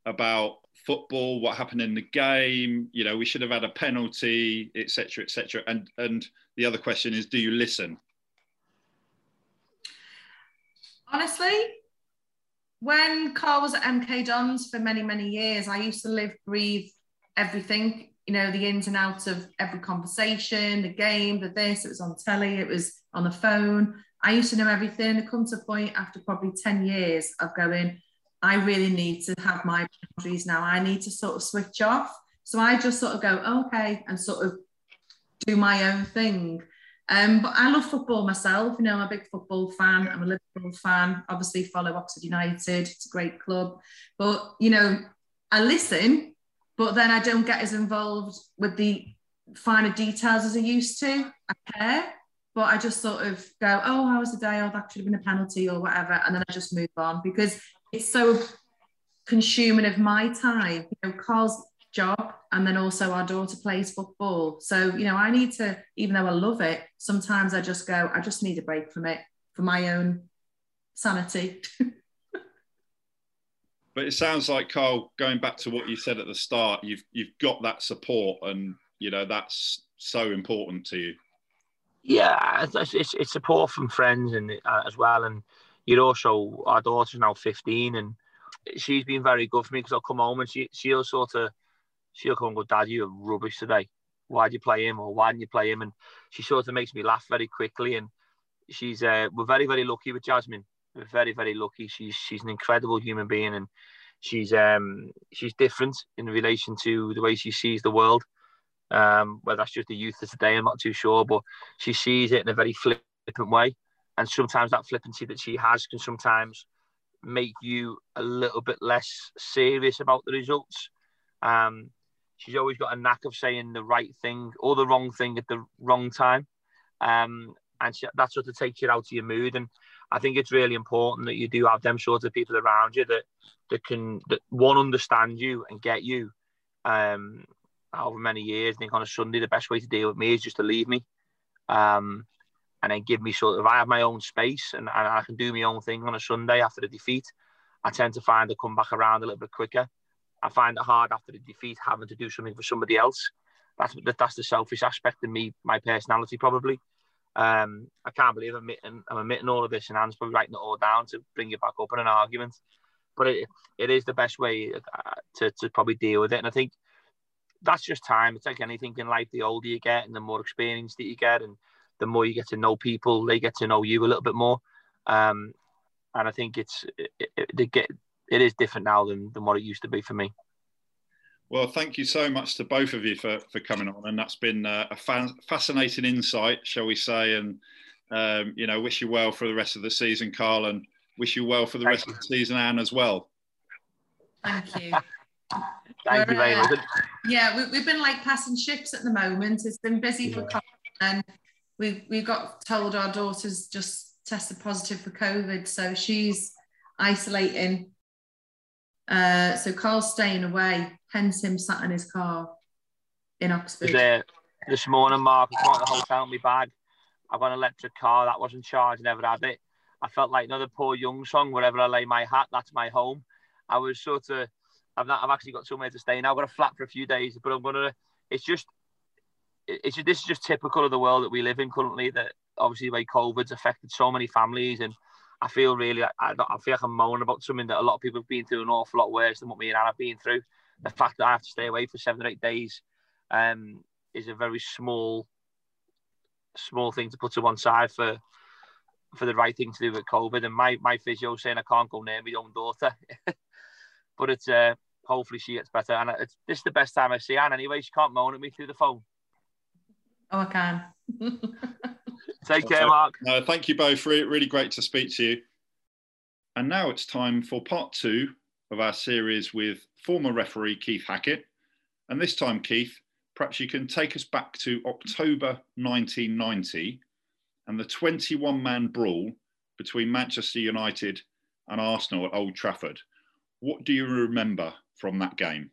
about football, what happened in the game. You know, we should have had a penalty, etc., etc. And and the other question is, do you listen? Honestly, when Karl was at MK Dons for many many years, I used to live, breathe everything. You know, the ins and outs of every conversation, the game, the this. It was on telly. It was on the phone. I used to know everything. It come to a point after probably ten years of going I really need to have my boundaries now. I need to sort of switch off. So I just sort of go, okay, and sort of do my own thing. Um, but I love football myself. You know, I'm a big football fan. I'm a Liverpool fan. Obviously, follow Oxford United. It's a great club. But you know, I listen, but then I don't get as involved with the finer details as I used to. I care, but I just sort of go, oh, how was the day? Oh, that should have been a penalty or whatever, and then I just move on because it's so consuming of my time. You know, Karl's job, and then also our daughter plays football. So, you know, I need to, even though I love it, sometimes I just go, I just need a break from it for my own sanity. but it sounds like Karl, going back to what you said at the start, you've you've got that support, and you know that's so important to you. Yeah, it's, it's, it's support from friends and uh, as well, and you also our daughter's now 15 and she's been very good for me because I'll come home and she she'll sort of she'll come and go, Dad, you are rubbish today. Why'd you play him or why didn't you play him? And she sort of makes me laugh very quickly. And she's uh, we're very very lucky with Jasmine. We're very very lucky. She's she's an incredible human being and she's um she's different in relation to the way she sees the world. Um, whether that's just the youth of today, I'm not too sure, but she sees it in a very flippant way and sometimes that flippancy that she has can sometimes make you a little bit less serious about the results. Um, she's always got a knack of saying the right thing or the wrong thing at the wrong time, um, and she, that sort of takes you out of your mood. And I think it's really important that you do have them sort of people around you that that can that one understand you and get you. Um, over many years, I think on a Sunday the best way to deal with me is just to leave me. Um, and then give me sort of I have my own space and, and I can do my own thing on a Sunday after the defeat. I tend to find I come back around a little bit quicker. I find it hard after the defeat having to do something for somebody else. That's that's the selfish aspect of me, my personality probably. Um, I can't believe I'm admitting, I'm admitting all of this and Ann's probably writing it all down to bring it back up in an argument. But it, it is the best way uh, to, to probably deal with it. And I think that's just time. It's like anything in life. The older you get and the more experience that you get and the more you get to know people, they get to know you a little bit more. Um, and I think it's it, it, get, it is different now than, than what it used to be for me. Well, thank you so much to both of you for, for coming on, and that's been uh, a fa- fascinating insight, shall we say? And um, you know, wish you well for the rest of the season, Karl, and wish you well for the thank rest you. of the season, Ann, as well. Thank you. Thank you very much. Uh, yeah, we, have been like passing ships at the moment. It's been busy yeah. for Karl, and we we got told our daughter's just tested positive for COVID, so she's isolating. Uh, so Karl's staying away, hence him sat in his car in Oxford. This morning, Mark, I got the hotel in my bag. I've got an electric car that wasn't charged, never had it. I felt like another Paul Young song, wherever I lay my hat, that's my home. I was sort of, I've not, I've actually got somewhere to stay now. I've got a flat for a few days, but I'm gonna. It's just it's this is just typical of the world that we live in currently. That obviously, way COVID's affected so many families, and I feel really, I, I feel like I'm moaning about something that a lot of people have been through an awful lot worse than what me and Anna have been through. The fact that I have to stay away for seven or eight days um, is a very small, small thing to put to one side for for the right thing to do with COVID. And my my physio saying I can't go near my own daughter, but it's uh, hopefully she gets better. And it's this is the best time I see Ann anyway. She can't moan at me through the phone. Oh, I can. Take care, Mark. No, thank you both. Really, really great to speak to you. And now it's time for part two of our series with former referee Keith Hackett. And this time, Keith, perhaps you can take us back to October 1990 and the 21 man brawl between Manchester United and Arsenal at Old Trafford. What do you remember from that game?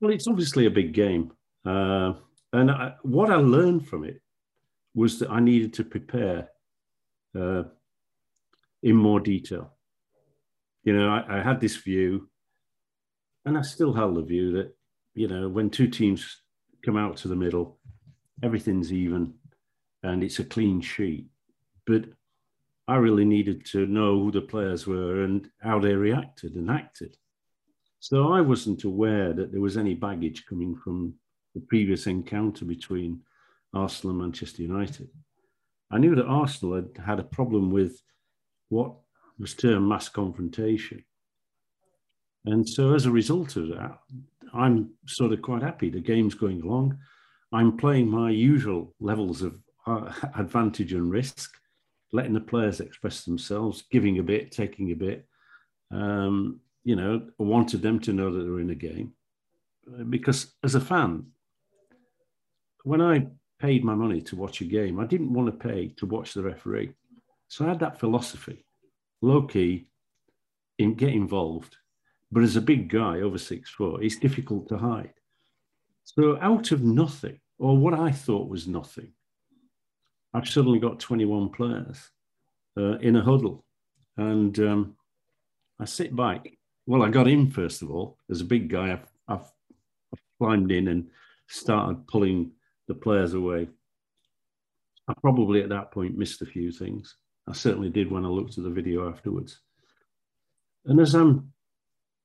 Well, it's obviously a big game. Uh, and I, what I learned from it was that I needed to prepare uh, in more detail. you know, I, I had this view, and I still held the view that, you know, when two teams come out to the middle, everything's even and it's a clean sheet. But I really needed to know who the players were and how they reacted and acted. So I wasn't aware that there was any baggage coming from the previous encounter between Arsenal and Manchester United. I knew that Arsenal had had a problem with what was termed mass confrontation. And so as a result of that, I'm sort of quite happy. The game's going along. I'm playing my usual levels of uh, advantage and risk, letting the players express themselves, giving a bit, taking a bit. Um, you know, I wanted them to know that they're in a game. Because as a fan, when I paid my money to watch a game, I didn't want to pay to watch the referee. So I had that philosophy, low key, in, get involved. But as a big guy over six foot, it's difficult to hide. So out of nothing, or what I thought was nothing, I've suddenly got 21 players uh, in a huddle. And um, I sit back. Well, I got in first of all. As a big guy, I've, I've, I've climbed in and started pulling the players away. I probably at that point missed a few things. I certainly did when I looked at the video afterwards. And as I'm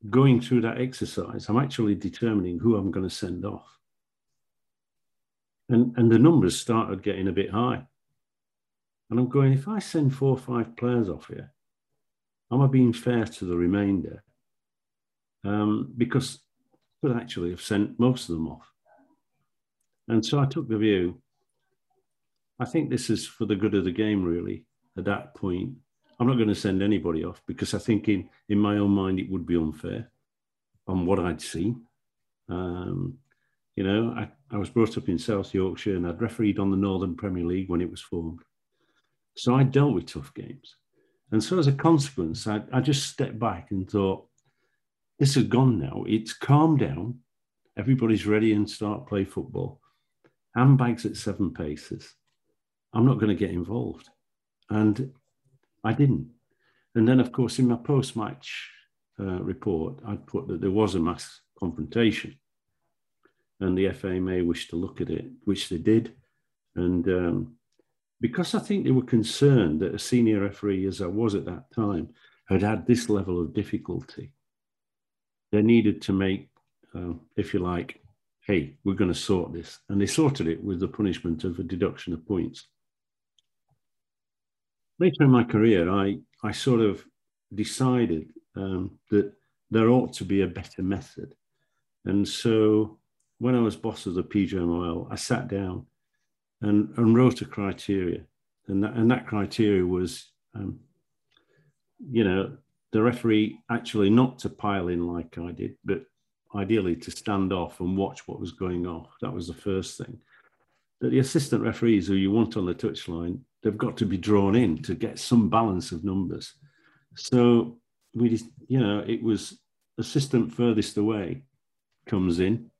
going through that exercise, I'm actually determining who I'm going to send off. And, and the numbers started getting a bit high. And I'm going, if I send four or five players off here, am I being fair to the remainder? Um, because I could actually have sent most of them off. And so I took the view, I think this is for the good of the game, really, at that point. I'm not going to send anybody off because I think in, in my own mind it would be unfair on what I'd seen. Um, you know, I, I was brought up in South Yorkshire and I'd refereed on the Northern Premier League when it was formed. So I dealt with tough games. And so as a consequence, I, I just stepped back and thought, this has gone now. It's calmed down. Everybody's ready and start play football. Handbags at seven paces. I'm not going to get involved. And I didn't. And then, of course, in my post match uh, report, I put that there was a mass confrontation. And the FA may wish to look at it, which they did. And um, because I think they were concerned that a senior referee, as I was at that time, had had this level of difficulty, they needed to make, uh, if you like, hey, we're going to sort this. And they sorted it with the punishment of a deduction of points. Later in my career, I, I sort of decided um, that there ought to be a better method. And so when I was boss of the PGMOL, I sat down and, and wrote a criteria. And that, and that criteria was, um, you know, the referee actually not to pile in like I did, but ideally to stand off and watch what was going on. That was the first thing. That the assistant referees who you want on the touchline, they've got to be drawn in to get some balance of numbers. So we just, you know, it was assistant furthest away comes in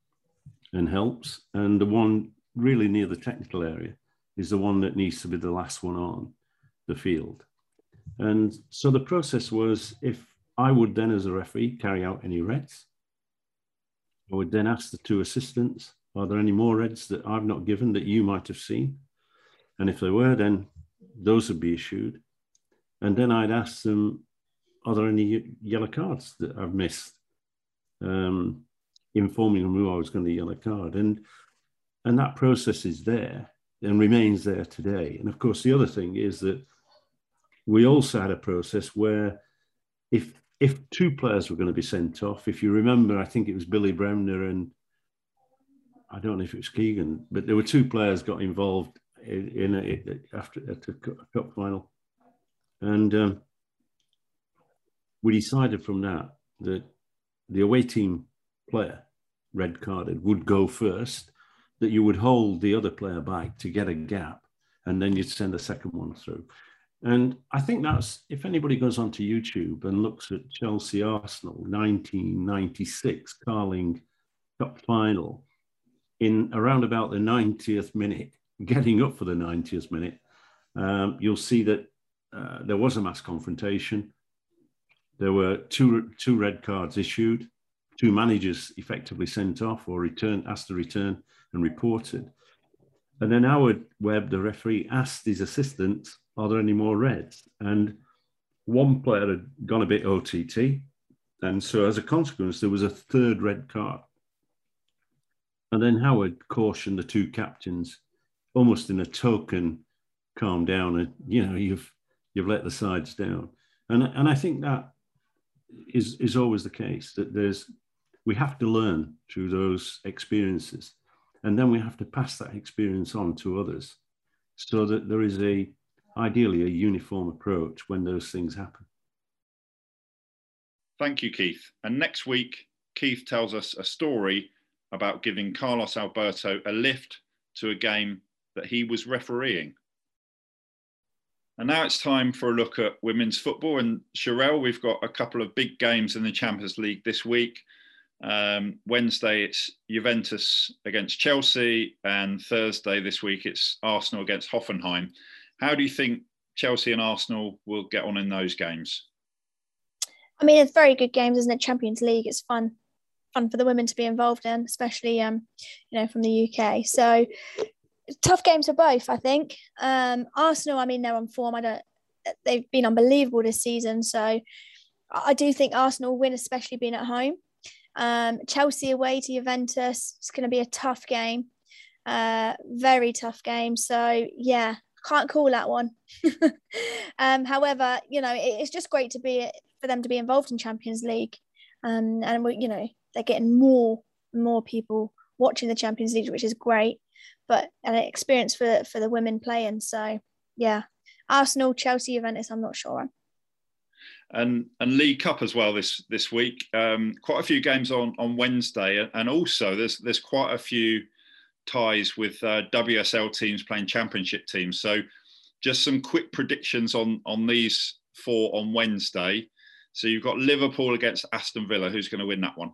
and helps, and the one really near the technical area is the one that needs to be the last one on the field. And so the process was if I would then, as a referee, carry out any reds, I would then ask the two assistants, are there any more reds that I've not given that you might have seen? And if there were, then those would be issued. And then I'd ask them, are there any yellow cards that I've missed? Um, informing them who I was going to yellow card. And and that process is there and remains there today. And of course, the other thing is that we also had a process where if if two players were going to be sent off, if you remember, I think it was Billy Bremner and I don't know if it was Keegan, but there were two players got involved in, in a, after at a cup final, and um, we decided from that that the away team player, red carded, would go first, that you would hold the other player back to get a gap and then you'd send a second one through. And I think that's if anybody goes onto YouTube and looks at Chelsea Arsenal 1996 Carling Cup final in around about the 90th minute, getting up for the 90th minute, um, you'll see that uh, there was a mass confrontation. there were two two red cards issued, two managers effectively sent off or returned, asked to return and reported. And then Howard Webb, the referee, asked his assistant, "Are there any more reds?" And one player had gone a bit OTT, and so as a consequence, there was a third red card. And then Howard cautioned the two captains, almost in a token, calm down, and you know you've you've let the sides down. And and I think that is is always the case that there's we have to learn through those experiences, and then we have to pass that experience on to others, so that there is a ideally a uniform approach when those things happen. Thank you, Keith. And next week, Keith tells us a story about giving Carlos Alberto a lift to a game that he was refereeing. And now it's time for a look at women's football. And Cherelle, we've got a couple of big games in the Champions League this week. Um, Wednesday, it's Juventus against Chelsea, and Thursday this week, it's Arsenal against Hoffenheim. How do you think Chelsea and Arsenal will get on in those games? I mean, it's very good games, isn't it? Champions League, it's fun, fun for the women to be involved in, especially um, you know, from the UK. So tough games for both, I think. Um, Arsenal, I mean, they're on form. I don't. They've been unbelievable this season, so I do think Arsenal win, especially being at home. Um, Chelsea away to Juventus. It's going to be a tough game, uh, very tough game. So yeah, can't call that one. um, however, you know, it, it's just great to be for them to be involved in Champions League, um, and we, you know, they're getting more more people watching the Champions League, which is great. But an experience for for the women playing. So yeah, Arsenal, Chelsea, Juventus. I'm not sure and and League Cup as well this this week. Um, quite a few games on on Wednesday, and also there's there's quite a few ties with uh, WSL teams playing Championship teams. So just some quick predictions on on these four on Wednesday. So you've got Liverpool against Aston Villa. Who's going to win that one?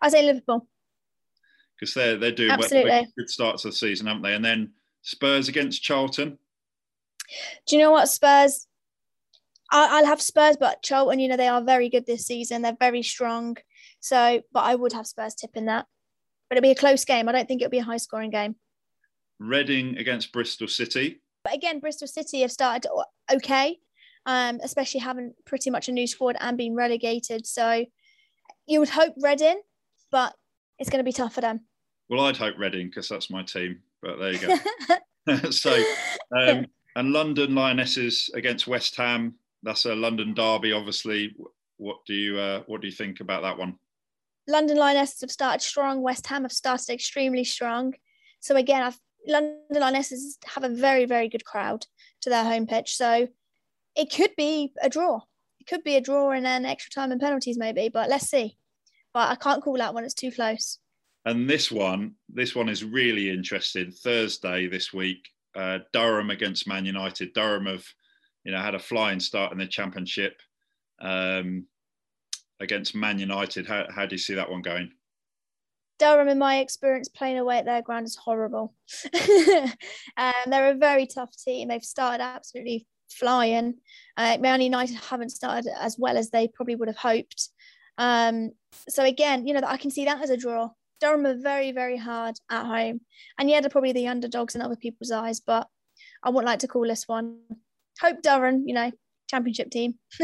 I say Liverpool because they're they're doing Absolutely. good starts of the season, haven't they? And then Spurs against Charlton. Do you know what Spurs? I'll have Spurs, but Charlton, you know, they are very good this season. They're very strong. So, but I would have Spurs tipping that. But it'll be a close game. I don't think it'll be a high scoring game. Reading against Bristol City. But again, Bristol City have started okay, um, especially having pretty much a new squad and being relegated. So you would hope Reading, but it's going to be tough for them. Well, I'd hope Reading because that's my team. But there you go. so, um, and London Lionesses against West Ham that's a London derby, obviously. What do you uh, what do you think about that one? London Lionesses have started strong. West Ham have started extremely strong. So again, I've, London Lionesses have a very very good crowd to their home pitch. So it could be a draw. It could be a draw and then extra time and penalties maybe. But let's see. But I can't call that one. It's too close. And this one, this one is really interesting. Thursday this week, uh, Durham against Man United. Durham have you know, had a flying start in the championship um, against Man United. How, how do you see that one going? Durham, in my experience, playing away at their ground is horrible. um, they're a very tough team. They've started absolutely flying. Uh, Man United haven't started as well as they probably would have hoped. Um, so again, you know, I can see that as a draw. Durham are very, very hard at home, and yeah, they're probably the underdogs in other people's eyes. But I wouldn't like to call this one hope Durham, you know, championship team.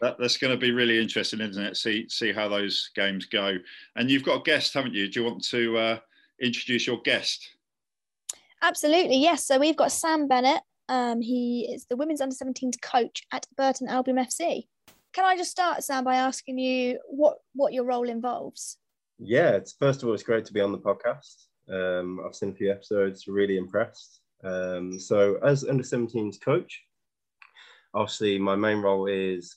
that, that's going to be really interesting, isn't it? See see how those games go. And you've got a guest, haven't you? Do you want to uh, introduce your guest? Absolutely, yes. So we've got Sam Bennett. Um, he is the women's under 17s coach at Burton Albion FC. Can I just start, Sam, by asking you what what your role involves? Yeah, it's first of all, it's great to be on the podcast. Um, I've seen a few episodes, really impressed. Um, so, as under 17s coach, obviously my main role is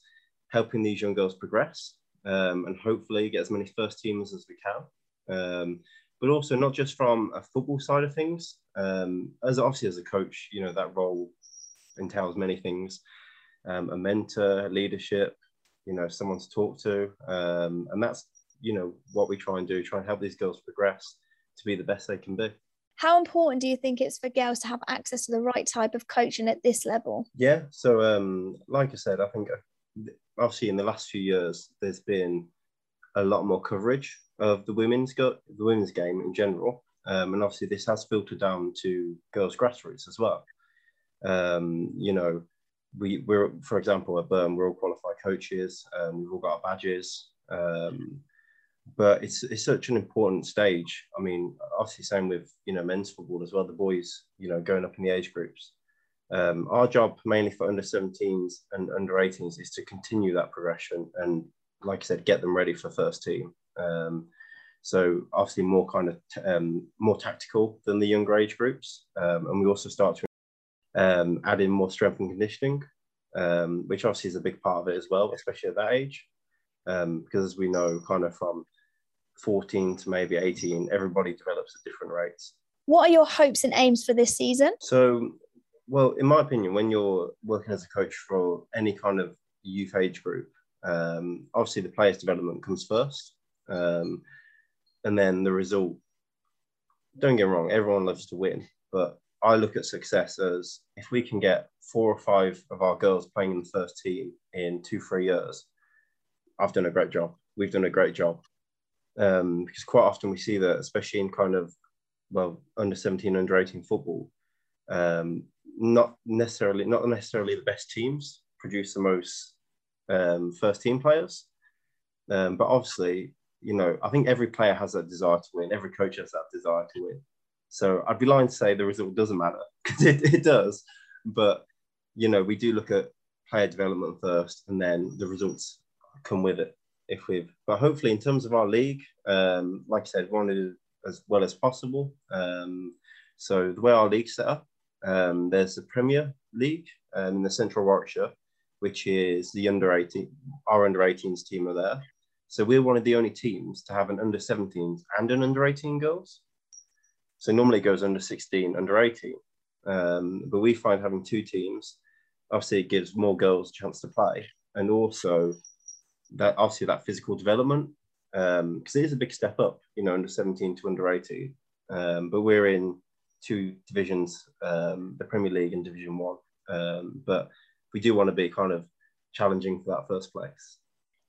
helping these young girls progress um, and hopefully get as many first teamers as we can. Um, but also not just from a football side of things. Um, as obviously as a coach, you know that role entails many things: um, a mentor, leadership, you know, someone to talk to, um, and that's you know what we try and do: try and help these girls progress to be the best they can be. How important do you think it's for girls to have access to the right type of coaching at this level? Yeah, so um, like I said, I think obviously in the last few years, there's been a lot more coverage of the women's go- the women's game in general, um, and obviously this has filtered down to girls' grassroots as well. Um, you know, we we're for example at Burn, we're all qualified coaches. Um, we've all got our badges. Um, but it's it's such an important stage. I mean, obviously, same with you know men's football as well. The boys, you know, going up in the age groups. Um, our job mainly for under 17s and under 18s is to continue that progression and, like I said, get them ready for first team. Um, so obviously more kind of t- um, more tactical than the younger age groups, um, and we also start to um, add in more strength and conditioning, um, which obviously is a big part of it as well, especially at that age, because as we know, kind of from 14 to maybe 18, everybody develops at different rates. What are your hopes and aims for this season? So, well, in my opinion, when you're working as a coach for any kind of youth age group, um, obviously the players' development comes first, um, and then the result. Don't get me wrong, everyone loves to win, but I look at success as if we can get four or five of our girls playing in the first team in two, three years, I've done a great job. We've done a great job um, because quite often we see that, especially in kind of well under 17, under 18 football, um, not necessarily not necessarily the best teams produce the most um, first team players, um, but obviously you know I think every player has that desire to win. Every coach has that desire to win. So I'd be lying to say the result doesn't matter because it, it does, but you know we do look at player development first, and then the results come with it if we've but hopefully in terms of our league um, like i said we want to do as well as possible. Um, so the way our league's set up um, there's the premier league um, in the central warwickshire which is the under 18 our under 18s team are there. So we're one of the only teams to have an under 17s and an under 18 girls so normally it goes under 16 under 18 um, but we find having two teams obviously it gives more girls a chance to play. And also that obviously that physical development because um, it is a big step up, you know, under 17 to under 18. Um, but we're in two divisions, um, the Premier League and Division One. Um, but we do want to be kind of challenging for that first place.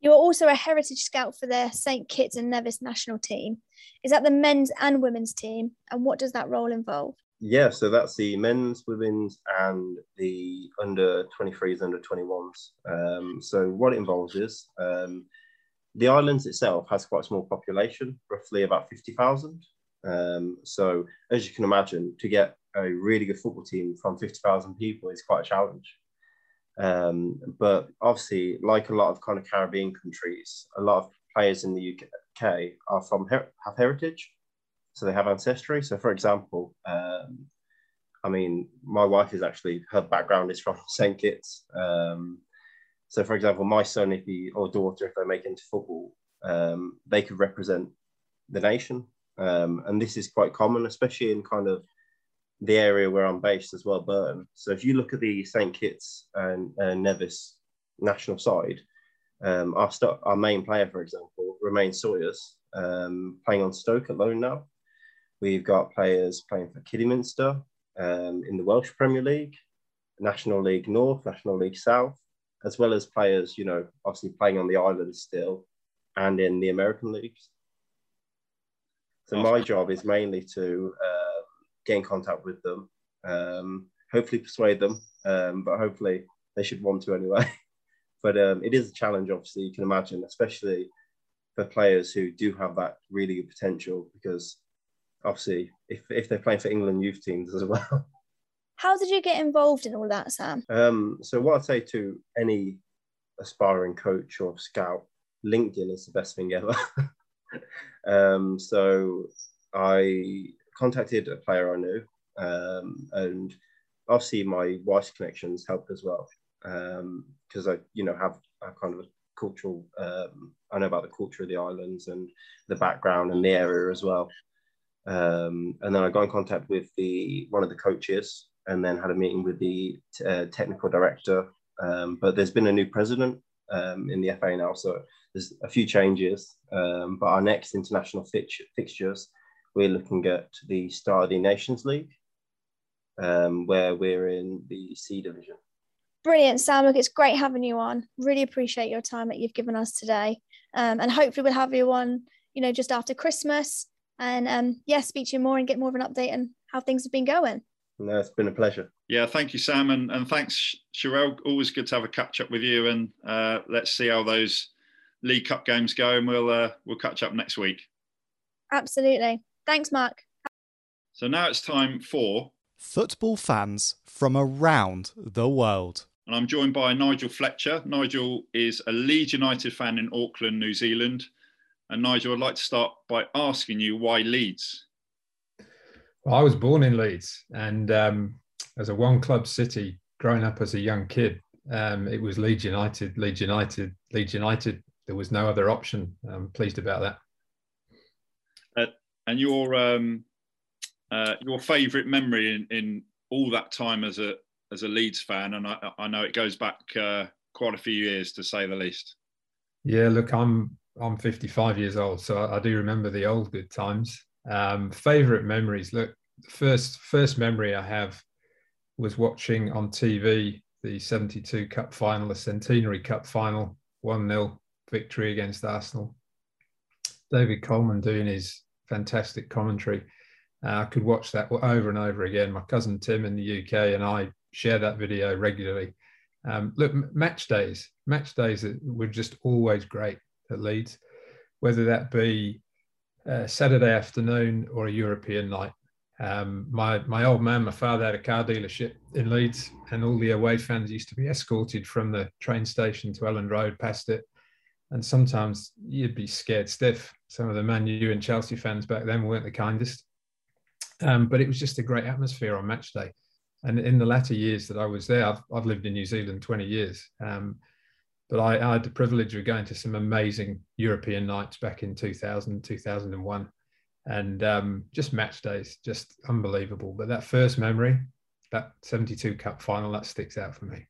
You're also a heritage scout for the St Kitts and Nevis national team. Is that the men's and women's team? And what does that role involve? Yeah, so that's the men's, women's, and the under 23s, under 21s. Um, so what it involves is um, the islands itself has quite a small population, roughly about 50,000. Um, so as you can imagine, to get a really good football team from 50,000 people is quite a challenge. Um, but obviously, like a lot of kind of Caribbean countries, a lot of players in the UK are from have heritage so they have ancestry. So, for example, um, I mean, my wife is actually her background is from St Kitts. Um, so, for example, my son, if he or daughter, if they make into football, um, they could represent the nation, um, and this is quite common, especially in kind of the area where I'm based as well, Burton. So, if you look at the St Kitts and uh, Nevis national side, um, our, st- our main player, for example, Romaine Sawyers, um, playing on Stoke at loan now. We've got players playing for Kidderminster um, in the Welsh Premier League, National League North, National League South, as well as players, you know, obviously playing on the island still and in the American leagues. So my job is mainly to uh, get in contact with them, um, hopefully persuade them, um, but hopefully they should want to anyway. but um, it is a challenge, obviously, you can imagine, especially for players who do have that really good potential because obviously if, if they're playing for England youth teams as well. How did you get involved in all that, Sam? Um, so what I'd say to any aspiring coach or scout, LinkedIn is the best thing ever. um, so I contacted a player I knew, um, and obviously my wife's connections helped as well because um, I, you know, have a kind of a cultural. Um, I know about the culture of the islands and the background and the area as well. Um, and then I got in contact with the one of the coaches, and then had a meeting with the uh, technical director. Um, but there's been a new president um, in the FA now, so there's a few changes. Um, but our next international fix- fixtures, we're looking at the start of the Nations League, um, where we're in the C division. Brilliant, Sam. Look, it's great having you on. Really appreciate your time that you've given us today. Um, and hopefully we'll have you on, you know, just after Christmas. And um, yeah, speak to you more and get more of an update on how things have been going. No, it's been a pleasure. Yeah, thank you, Sam, and, and thanks, Cherelle. Always good to have a catch up with you, and uh, let's see how those League Cup games go, and we'll uh, we'll catch up next week. Absolutely. Thanks, Mark. So now it's time for football fans from around the world. And I'm joined by Nigel Fletcher. Nigel is a Leeds United fan in Auckland, New Zealand. And Nigel, I'd like to start by asking you why Leeds? Well, I was born in Leeds, and um, as a one club city, growing up as a young kid, um, it was Leeds United, Leeds United, Leeds United. There was no other option. I'm pleased about that. Uh, and your um, uh, your favourite memory in, in all that time as a as a Leeds fan, and I, I know it goes back uh, quite a few years to say the least. Yeah, look, I'm I'm 55 years old, so I, do remember the old good times. Um, favorite memories. Look, first first memory I have was watching on TV the 72 Cup final, the Centenary Cup final, 1 0 victory against Arsenal. David Coleman doing his fantastic commentary. Uh, I could watch that over and over again. My cousin Tim in the UK and I share that video regularly. Um, look, match days, match days were just always great at Leeds, whether that be Saturday afternoon or a European night. Um, my my old man, my father had a car dealership in Leeds, and all the away fans used to be escorted from the train station to Elland Road past it. And sometimes you'd be scared stiff. Some of the Man U and Chelsea fans back then weren't the kindest. Um, but it was just a great atmosphere on match day. And in the latter years that I was there, I've, I've lived in New Zealand 20 years. Um, but I, I, had the privilege of going to some amazing European nights back in 2000, 2001, and um, just match days, just unbelievable. But that first memory, that 72 Cup final, that sticks out for me.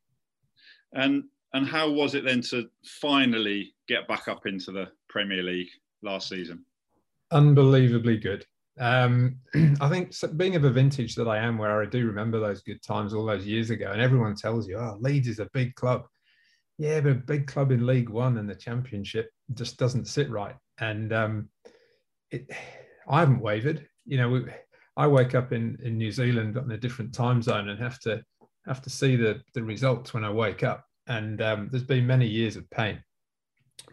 And and how was it then to finally get back up into the Premier League last season? Unbelievably good. Um, I think being of a vintage that I am, where I do remember those good times all those years ago, and everyone tells you, "Oh, Leeds is a big club." Yeah, but a big club in League One and the Championship just doesn't sit right. And um, it, I haven't wavered. You know, we, I wake up in, in New Zealand on a different time zone and have to have to see the the results when I wake up. And um, there's been many years of pain,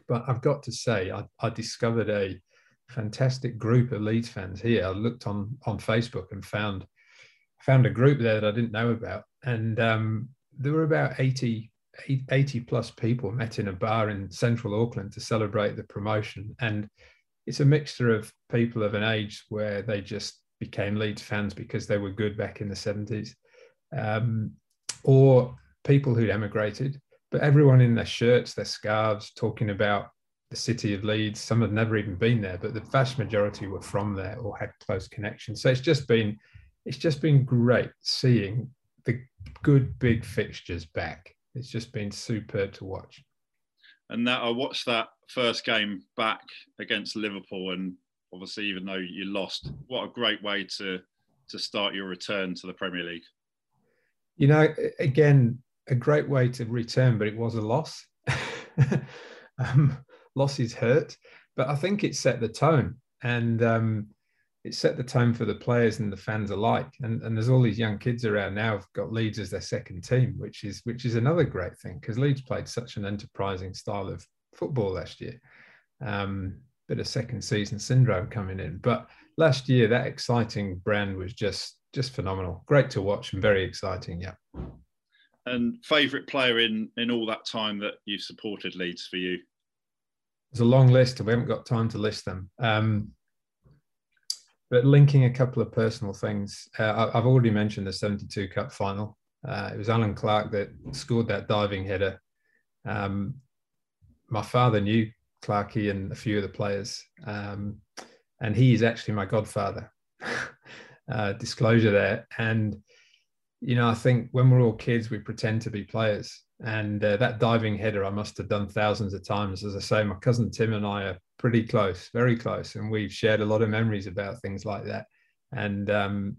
but I've got to say, I, I discovered a fantastic group of Leeds fans here. I looked on on Facebook and found found a group there that I didn't know about, and um, there were about 80 80 plus people met in a bar in central Auckland to celebrate the promotion. And it's a mixture of people of an age where they just became Leeds fans because they were good back in the 70s, um, or people who'd emigrated, but everyone in their shirts, their scarves, talking about the city of Leeds. Some had never even been there, but the vast majority were from there or had close connections. So it's just been, it's just been great seeing the good big fixtures back it's just been superb to watch. And that I watched that first game back against Liverpool, and obviously, even though you lost, what a great way to to start your return to the Premier League. You know, again, a great way to return, but it was a loss. um, losses hurt, but I think it set the tone, and um, it set the tone for the players and the fans alike. And, and there's all these young kids around now have got Leeds as their second team, which is which is another great thing because Leeds played such an enterprising style of football last year. Um, bit of second season syndrome coming in, but last year that exciting brand was just just phenomenal. Great to watch and very exciting. Yeah. And favourite player in in all that time that you've supported Leeds for you? There's a long list, and we haven't got time to list them. Um, but linking a couple of personal things, uh, I've already mentioned the 72 Cup final. Uh, it was Allan Clarke that scored that diving header. Um, my father knew Clarkey and a few of the players, um, and he is actually my godfather. uh, disclosure there. And, you know, I think when we're all kids, we pretend to be players. And uh, that diving header, I must have done thousands of times. As I say, my cousin Tim and I are pretty close, very close, and we've shared a lot of memories about things like that. And um,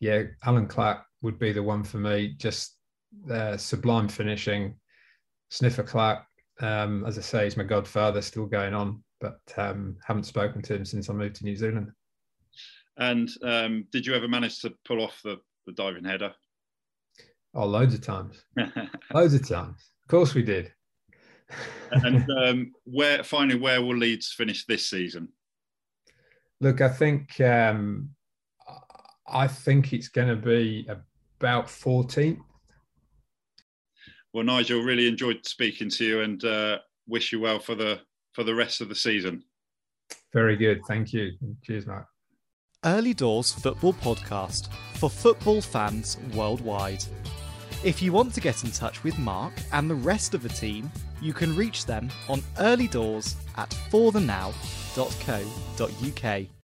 yeah, Allan Clarke would be the one for me. Just uh, sublime finishing. Sniffer Clarke, um, as I say, he's my godfather, still going on, but um, haven't spoken to him since I moved to New Zealand. And um, did you ever manage to pull off the, the diving header? Oh, loads of times. loads of times. Of course we did. And um, where finally, where will Leeds finish this season? Look, I think um, I think it's going to be about 14th. Well, Nigel, really enjoyed speaking to you, and uh, wish you well for the for the rest of the season. Very good, thank you. Cheers, Mark. Early Doors Football Podcast for football fans worldwide. If you want to get in touch with Mark and the rest of the team, you can reach them on earlydoors at forthenow.co.uk.